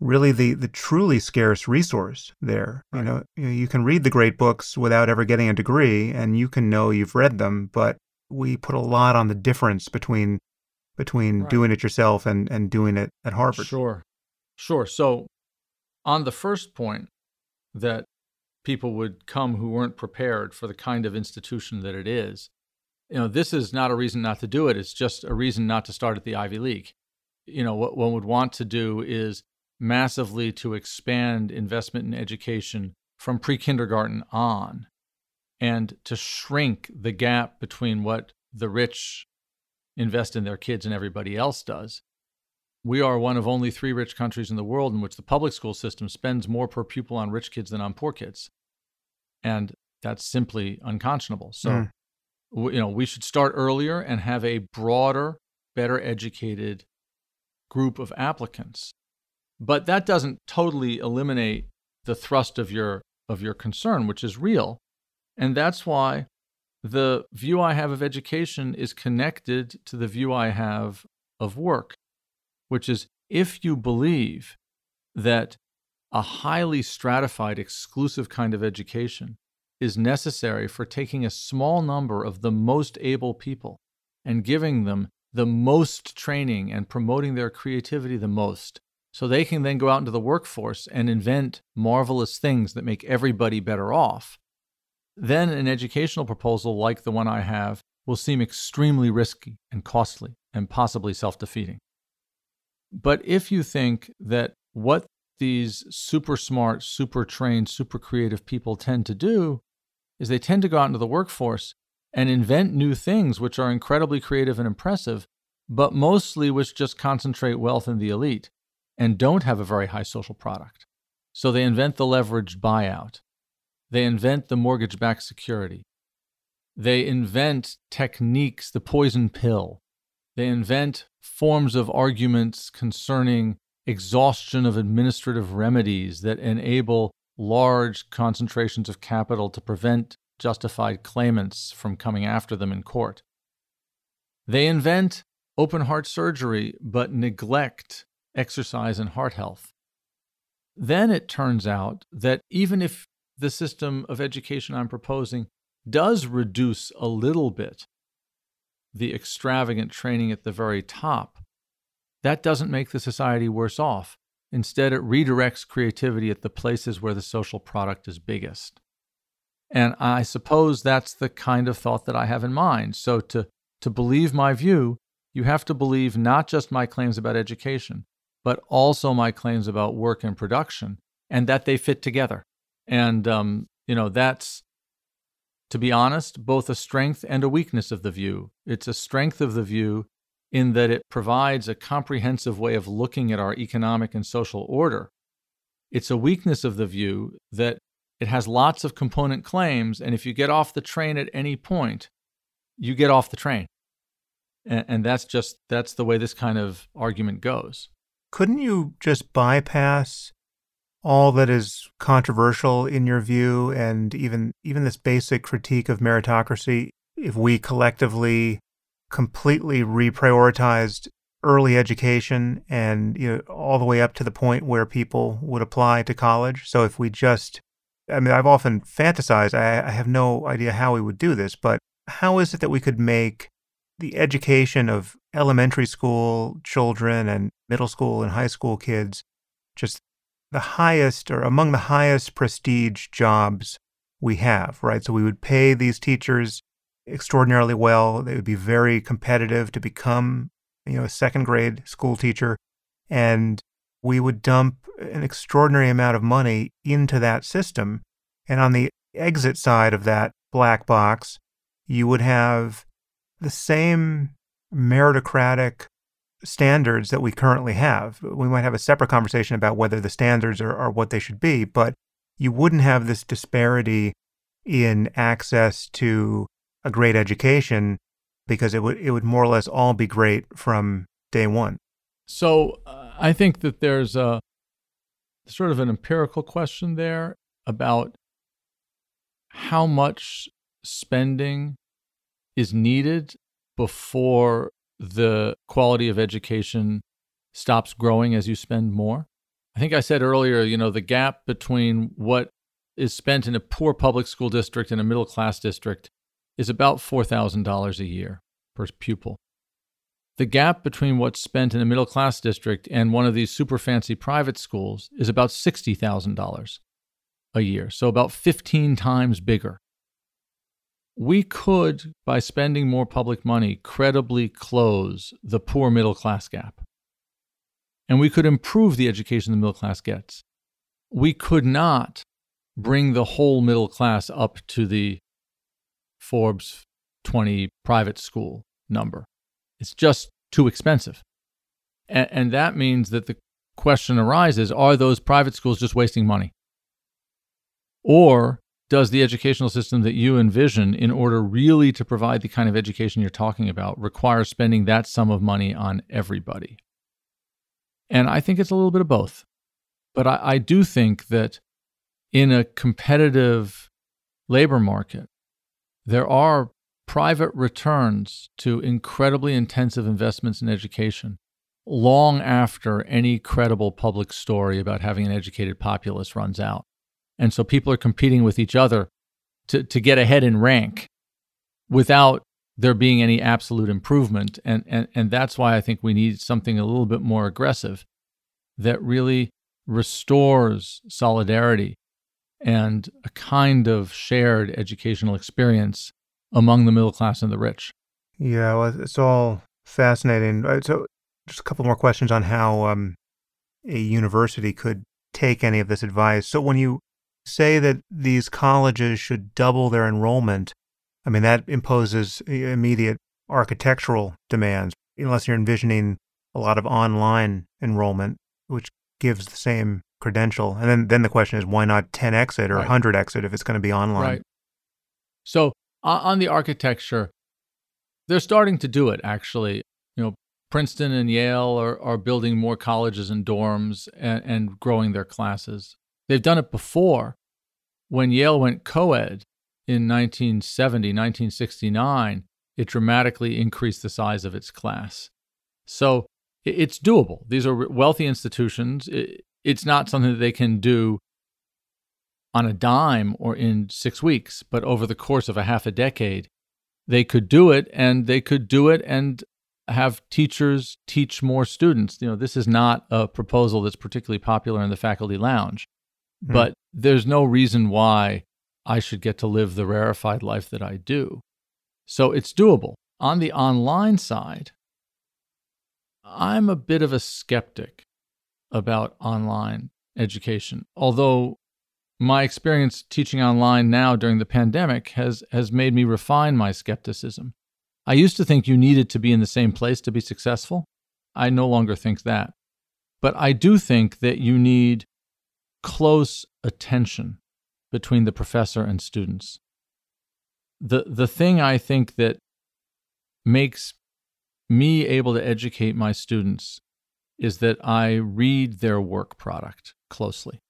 really the, the truly scarce resource there. Right. You know, you can read the great books without ever getting a degree, and you can know you've read them, but we put a lot on the difference between between right. doing it yourself and, and doing it at Harvard. Sure. Sure. So on the first point that people would come who weren't prepared for the kind of institution that it is, you know, this is not a reason not to do it. It's just a reason not to start at the Ivy League. You know, what one would want to do is massively to expand investment in education from pre kindergarten on and to shrink the gap between what the rich invest in their kids and everybody else does. We are one of only three rich countries in the world in which the public school system spends more per pupil on rich kids than on poor kids. And that's simply unconscionable. So, mm. you know, we should start earlier and have a broader, better educated group of applicants but that doesn't totally eliminate the thrust of your of your concern, which is real. And that's why the view I have of education is connected to the view I have of work, which is if you believe that a highly stratified, exclusive kind of education is necessary for taking a small number of the most able people and giving them the most training and promoting their creativity the most, so they can then go out into the workforce and invent marvelous things that make everybody better off. Then an educational proposal like the one I have will seem extremely risky and costly and possibly self defeating. But if you think that what these super smart, super trained, super creative people tend to do is they tend to go out into the workforce and invent new things which are incredibly creative and impressive, but mostly which just concentrate wealth in the elite and don't have a very high social product. So they invent the leveraged buyout. They invent the mortgage backed security. They invent techniques, the poison pill. They invent forms of arguments concerning exhaustion of administrative remedies that enable large concentrations of capital to prevent justified claimants from coming after them in court. They invent open heart surgery but neglect exercise and heart health. Then it turns out that even if the system of education I'm proposing does reduce a little bit the extravagant training at the very top, that doesn't make the society worse off. Instead, it redirects creativity at the places where the social product is biggest. And I suppose that's the kind of thought that I have in mind. So, to, to believe my view, you have to believe not just my claims about education, but also my claims about work and production, and that they fit together. And um, you know that's to be honest, both a strength and a weakness of the view. It's a strength of the view in that it provides a comprehensive way of looking at our economic and social order. It's a weakness of the view that it has lots of component claims, and if you get off the train at any point, you get off the train. And, and that's just that's the way this kind of argument goes. Couldn't you just bypass all that is controversial in your view and even even this basic critique of meritocracy if we collectively completely reprioritized early education and you know all the way up to the point where people would apply to college? So if we just i mean i've often fantasized I, I have no idea how we would do this but how is it that we could make the education of elementary school children and middle school and high school kids just the highest or among the highest prestige jobs we have, right? So we would pay these teachers extraordinarily well. They would be very competitive to become, you know, a second grade school teacher. And we would dump an extraordinary amount of money into that system. And on the exit side of that black box, you would have the same meritocratic standards that we currently have. We might have a separate conversation about whether the standards are, are what they should be, but you wouldn't have this disparity in access to a great education because it would it would more or less all be great from day one. So uh, I think that there's a sort of an empirical question there about how much spending is needed before the quality of education stops growing as you spend more. I think I said earlier, you know, the gap between what is spent in a poor public school district and a middle class district is about $4,000 a year per pupil. The gap between what's spent in a middle class district and one of these super fancy private schools is about $60,000 a year, so about 15 times bigger we could, by spending more public money, credibly close the poor middle class gap. And we could improve the education the middle class gets. We could not bring the whole middle class up to the Forbes 20 private school number. It's just too expensive. And, and that means that the question arises are those private schools just wasting money? Or does the educational system that you envision in order really to provide the kind of education you're talking about require spending that sum of money on everybody? And I think it's a little bit of both. But I, I do think that in a competitive labor market, there are private returns to incredibly intensive investments in education long after any credible public story about having an educated populace runs out. And so people are competing with each other to, to get ahead in rank without there being any absolute improvement. And, and, and that's why I think we need something a little bit more aggressive that really restores solidarity and a kind of shared educational experience among the middle class and the rich. Yeah, well, it's all fascinating. Uh, so, just a couple more questions on how um, a university could take any of this advice. So, when you say that these colleges should double their enrollment, I mean, that imposes immediate architectural demands, unless you're envisioning a lot of online enrollment, which gives the same credential. And then, then the question is, why not 10x it or right. 100x it if it's going to be online? Right. So, on the architecture, they're starting to do it, actually. You know, Princeton and Yale are, are building more colleges and dorms and, and growing their classes. They've done it before. When Yale went co ed in 1970, 1969, it dramatically increased the size of its class. So it's doable. These are wealthy institutions. It's not something that they can do on a dime or in six weeks, but over the course of a half a decade, they could do it and they could do it and have teachers teach more students. You know, this is not a proposal that's particularly popular in the faculty lounge. Mm. But there's no reason why I should get to live the rarefied life that I do. So it's doable. On the online side, I'm a bit of a skeptic about online education, although my experience teaching online now during the pandemic has, has made me refine my skepticism. I used to think you needed to be in the same place to be successful. I no longer think that. But I do think that you need close attention between the professor and students. The, the thing I think that makes me able to educate my students is that I read their work product closely.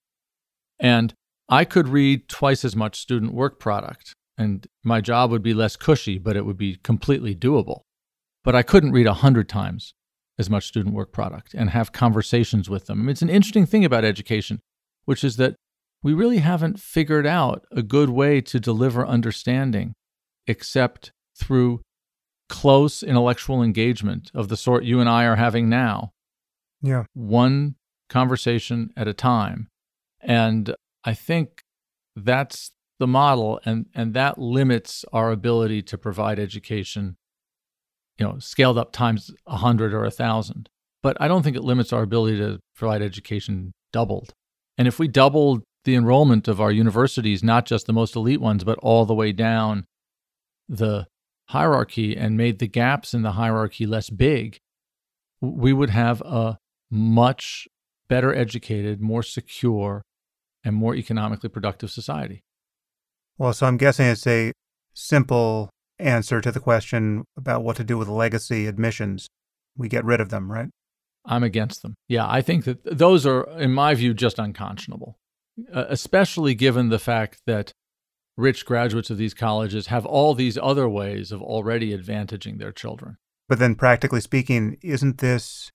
And I could read twice as much student work product, and my job would be less cushy, but it would be completely doable. But I couldn't read a hundred times as much student work product and have conversations with them. I mean, it's an interesting thing about education, which is that we really haven't figured out a good way to deliver understanding except through close intellectual engagement of the sort you and I are having now. Yeah. One conversation at a time. And I think that's the model and and that limits our ability to provide education you know scaled up times a 100 or a 1000 but i don't think it limits our ability to provide education doubled and if we doubled the enrollment of our universities not just the most elite ones but all the way down the hierarchy and made the gaps in the hierarchy less big we would have a much better educated more secure and more economically productive society well, so I'm guessing it's a simple answer to the question about what to do with legacy admissions. We get rid of them, right? I'm against them. Yeah, I think that those are, in my view, just unconscionable, uh, especially given the fact that rich graduates of these colleges have all these other ways of already advantaging their children. But then, practically speaking, isn't this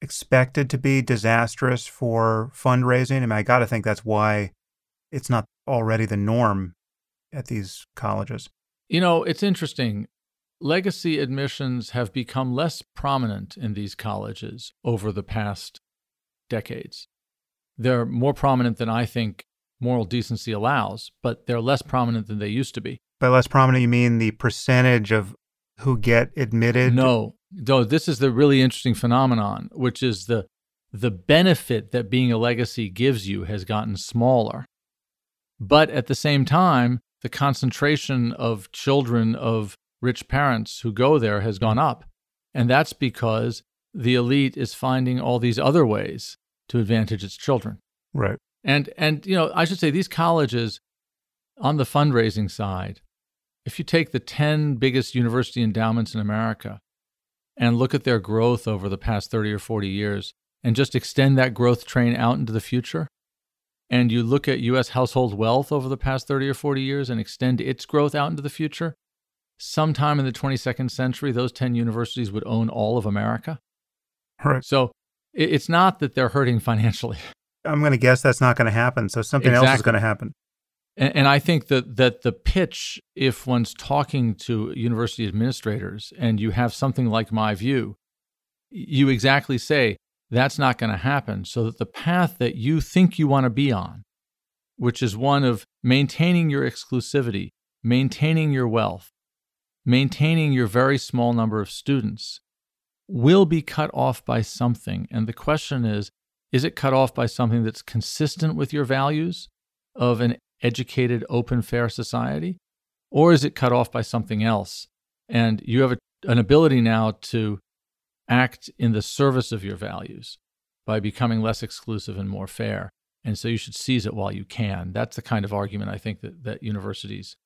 expected to be disastrous for fundraising? I mean, I got to think that's why it's not already the norm at these colleges? You know, it's interesting. Legacy admissions have become less prominent in these colleges over the past decades. They're more prominent than I think moral decency allows, but they're less prominent than they used to be. By less prominent, you mean the percentage of who get admitted? No, no. This is the really interesting phenomenon, which is the the benefit that being a legacy gives you has gotten smaller. But at the same time, the concentration of children of rich parents who go there has gone mm-hmm. up. And that's because the elite is finding all these other ways to advantage its children. Right. And and you know, I should say these colleges on the fundraising side, if you take the 10 biggest university endowments in America and look at their growth over the past 30 or 40 years and just extend that growth train out into the future, and you look at US household wealth over the past 30 or 40 years and extend its growth out into the future, sometime in the 22nd century, those 10 universities would own all of America. Right. So it's not that they're hurting financially. I'm going to guess that's not going to happen. So something exactly. else is going to happen. And, and I think that, that the pitch, if one's talking to university administrators and you have something like my view, you exactly say, that's not going to happen. So that the path that you think you want to be on, which is one of maintaining your exclusivity, maintaining your wealth, maintaining your very small number of students, will be cut off by something. And the question is is it cut off by something that's consistent with your values of an educated, open, fair society? Or is it cut off by something else? And you have a, an ability now to act in the service of your values by becoming less exclusive and more fair. And so you should seize it while you can. That's the kind of argument I think that, that universities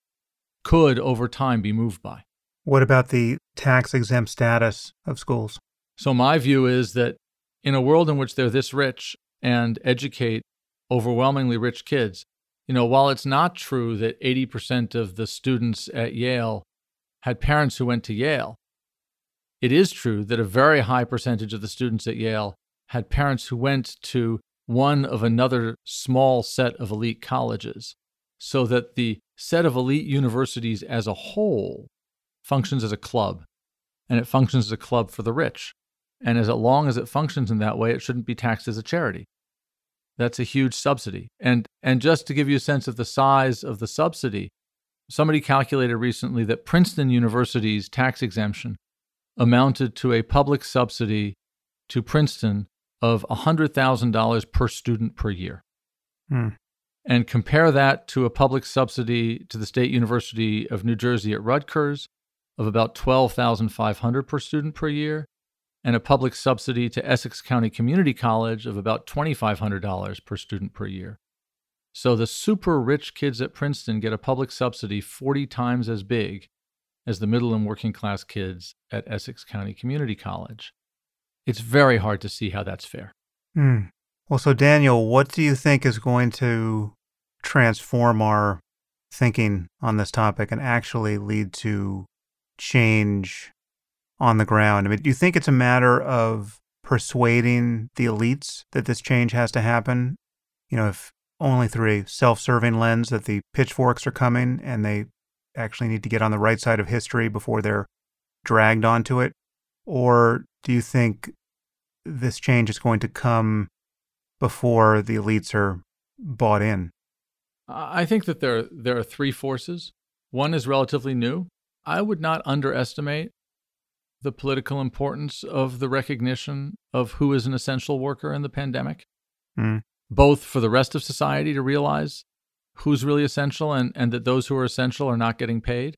could over time be moved by. What about the tax exempt status of schools? So, my view is that in a world in which they're this rich and educate overwhelmingly rich kids, you know, while it's not true that 80% of the students at Yale had parents who went to Yale, it is true that a very high percentage of the students at Yale had parents who went to one of another small set of elite colleges, so that the set of elite universities as a whole functions as a club, and it functions as a club for the rich. And as long as it functions in that way, it shouldn't be taxed as a charity. That's a huge subsidy. And, and just to give you a sense of the size of the subsidy, somebody calculated recently that Princeton University's tax exemption amounted to a public subsidy to Princeton of $100,000 per student per year. Hmm. and compare that to a public subsidy to the State University of New Jersey at Rutgers of about 12,500 per student per year and a public subsidy to Essex County Community College of about $2,500 per student per year. So the super rich kids at Princeton get a public subsidy 40 times as big as the middle and working class kids at Essex County Community College. It's very hard to see how that's fair. Mm. Well, so Daniel, what do you think is going to transform our thinking on this topic and actually lead to change on the ground? I mean, do you think it's a matter of persuading the elites that this change has to happen? You know, if only through a self serving lens that the pitchforks are coming and they actually need to get on the right side of history before they're dragged onto it? Or do you think this change is going to come before the elites are bought in? I think that there, there are three forces. One is relatively new. I would not underestimate the political importance of the recognition of who is an essential worker in the pandemic, mm. both for the rest of society to realize who's really essential and, and that those who are essential are not getting paid.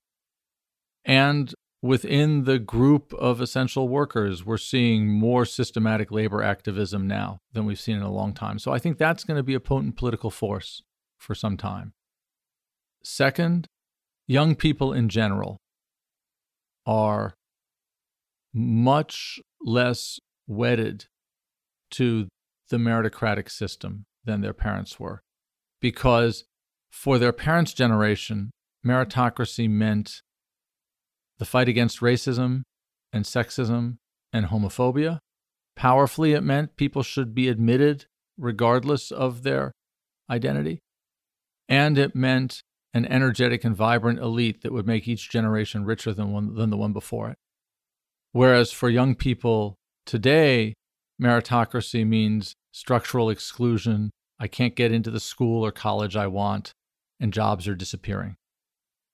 And within the group of essential workers, we're seeing more systematic labor activism now than we've seen in a long time. So I think that's going to be a potent political force for some time. Second, young people in general are much less wedded to the meritocratic system than their parents were. Because for their parents' generation, meritocracy meant the fight against racism and sexism and homophobia. Powerfully, it meant people should be admitted regardless of their identity. And it meant an energetic and vibrant elite that would make each generation richer than, one, than the one before it. Whereas for young people today, meritocracy means structural exclusion. I can't get into the school or college I want, and jobs are disappearing.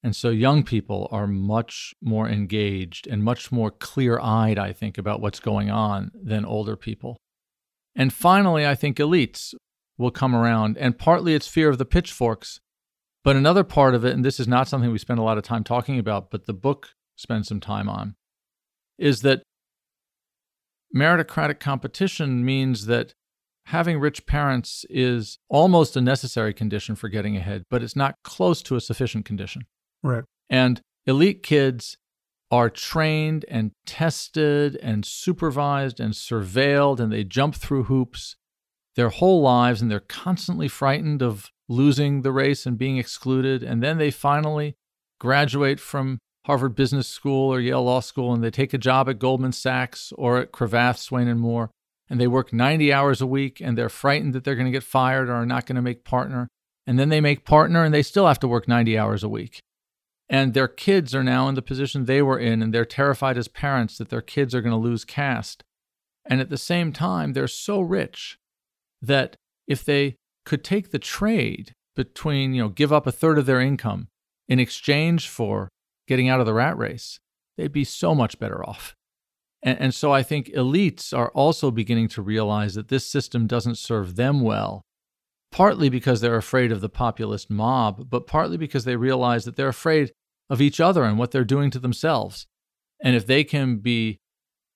And so young people are much more engaged and much more clear eyed, I think, about what's going on than older people. And finally, I think elites will come around. And partly it's fear of the pitchforks. But another part of it, and this is not something we spend a lot of time talking about, but the book spends some time on, is that meritocratic competition means that having rich parents is almost a necessary condition for getting ahead, but it's not close to a sufficient condition. Right. And elite kids are trained and tested and supervised and surveilled, and they jump through hoops their whole lives, and they're constantly frightened of losing the race and being excluded. And then they finally graduate from Harvard Business School or Yale Law School, and they take a job at Goldman Sachs or at Cravath, Swaine and Moore, and they work 90 hours a week, and they're frightened that they're going to get fired or are not going to make partner. And then they make partner, and they still have to work 90 hours a week. And their kids are now in the position they were in, and they're terrified as parents that their kids are going to lose caste. And at the same time, they're so rich that if they could take the trade between, you know, give up a third of their income in exchange for getting out of the rat race, they'd be so much better off. And, and so I think elites are also beginning to realize that this system doesn't serve them well, partly because they're afraid of the populist mob, but partly because they realize that they're afraid of each other and what they're doing to themselves. And if they can be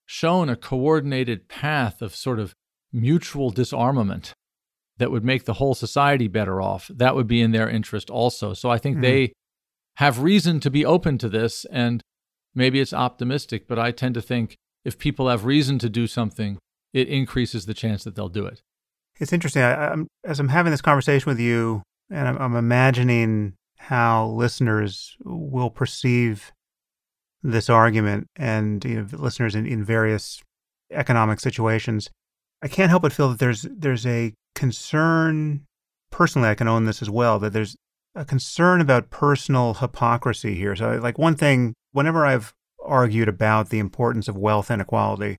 shown a coordinated path of sort of mutual disarmament that would make the whole society better off, that would be in their interest also. So I think mm-hmm. they have reason to be open to this. And maybe it's optimistic, but I tend to think if people have reason to do something, it increases the chance that they'll do it. It's interesting. I, am as I'm having this conversation with you, and I'm, I'm imagining how listeners will perceive this argument, and you know, listeners in, in various economic situations. I can't help but feel that there's there's a concern. Personally, I can own this as well. That there's a concern about personal hypocrisy here. So, like one thing, whenever I've argued about the importance of wealth inequality,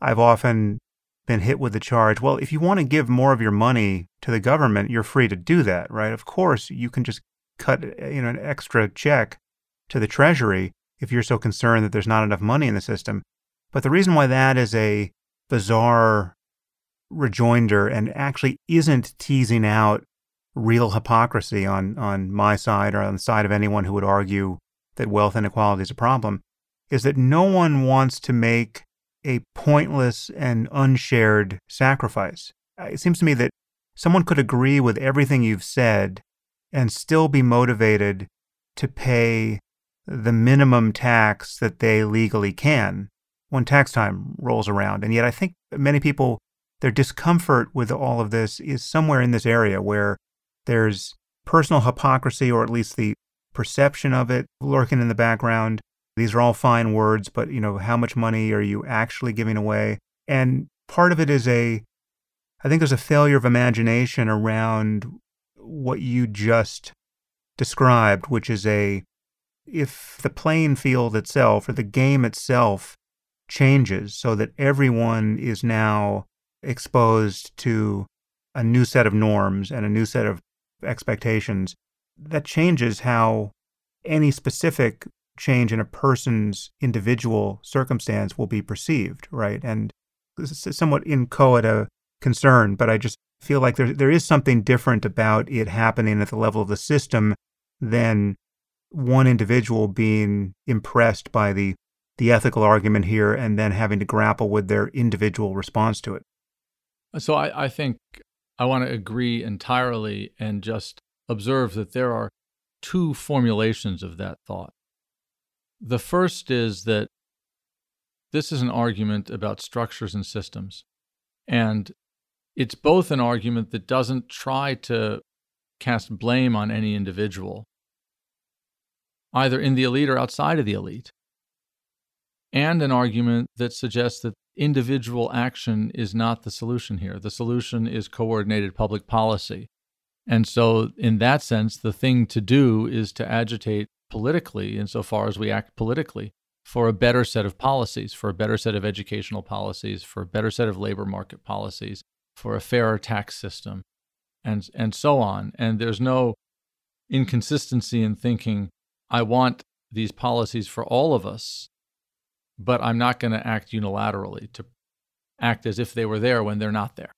I've often been hit with the charge well, if you want to give more of your money to the government, you're free to do that, right? Of course, you can just cut eh, you know, an extra check to the Treasury if you're so concerned that there's not enough money in the system. But the reason why that is a bizarre rejoinder and actually isn't teasing out real hypocrisy on, on my side or on the side of anyone who would argue that wealth inequality is a problem is that no one wants to make a pointless and unshared sacrifice. Uh, it seems to me that someone could agree with everything you've said and still be motivated to pay the minimum tax that they legally can when tax time rolls around. And yet, I think many people, their discomfort with all of this is somewhere in this area where there's personal hypocrisy, or at least the perception of it lurking in the background. These are all fine words, but you know, how much money are you actually giving away? And part of it is a I think there's a failure of imagination around what you just described, which is a if the playing field itself or the game itself changes so that everyone is now exposed to a new set of norms and a new set of expectations, that changes how any specific change in a person's individual circumstance will be perceived, right? And this is somewhat inchoate a concern, but I just feel like there there is something different about it happening at the level of the system than one individual being impressed by the the ethical argument here and then having to grapple with their individual response to it. So I, I think I want to agree entirely and just observe that there are two formulations of that thought. The first is that this is an argument about structures and systems. And it's both an argument that doesn't try to cast blame on any individual, either in the elite or outside of the elite, and an argument that suggests that individual action is not the solution here. The solution is coordinated public policy. And so, in that sense, the thing to do is to agitate politically, insofar as we act politically, for a better set of policies, for a better set of educational policies, for a better set of labor market policies, for a fairer tax system, and, and so on. And there's no inconsistency in thinking, I want these policies for all of us, but I'm not going to act unilaterally to act as if they were there when they're not there.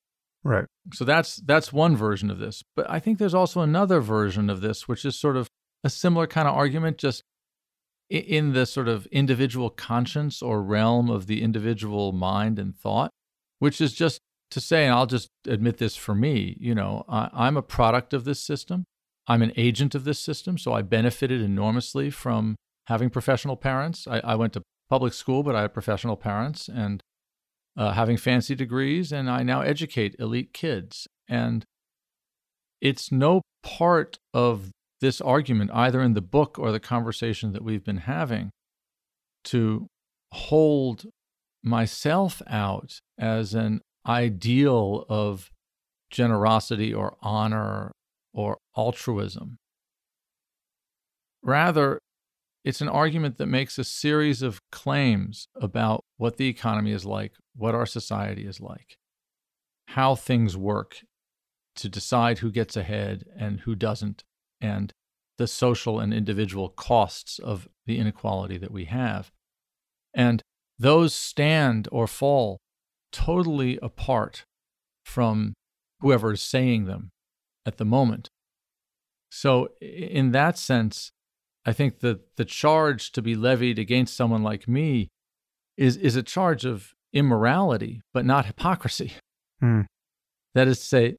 Right. So that's that's one version of this. But I think there's also another version of this which is sort of a similar kind of argument just in the sort of individual conscience or realm of the individual mind and thought, which is just to say, and I'll just admit this for me, you know, I, am a product of this system. I'm an agent of this system. So I benefited enormously from having professional parents. I, I went to public school, but I had professional parents and uh, having fancy degrees, and I now educate elite kids. And it's no part of this argument, either in the book or the conversation that we've been having, to hold myself out as an ideal of generosity or honor or altruism. Rather, it's an argument that makes a series of claims about what the economy is like, what our society is like, how things work to decide who gets ahead and who doesn't, and the social and individual costs of the inequality that we have. And those stand or fall totally apart from whoever is saying them at the moment. So, in that sense, I think that the charge to be levied against someone like me is, is a charge of immorality, but not hypocrisy. Mm. That is to say,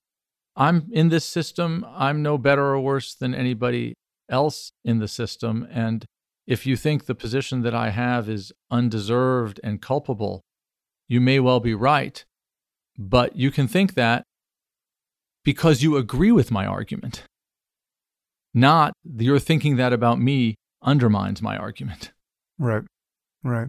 I'm in this system, I'm no better or worse than anybody else in the system. And if you think the position that I have is undeserved and culpable, you may well be right. But you can think that because you agree with my argument not you're thinking that about me undermines my argument. Right, right.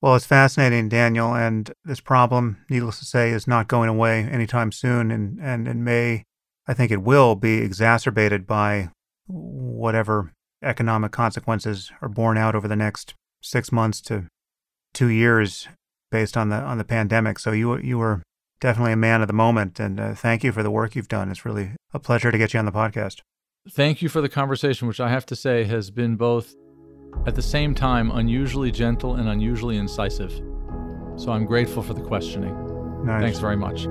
Well, it's fascinating, Daniel, and this problem, needless to say, is not going away anytime soon, and and it may, I think, it will be exacerbated by whatever economic consequences are borne out over the next six months to two years, based on the on the pandemic. So you you were definitely a man of the moment, and uh, thank you for the work you've done. It's really a pleasure to get you on the podcast thank you for the conversation, which I have to say has been both at the same time unusually gentle and unusually incisive. So I'm grateful for the questioning. Nice. Thanks very much.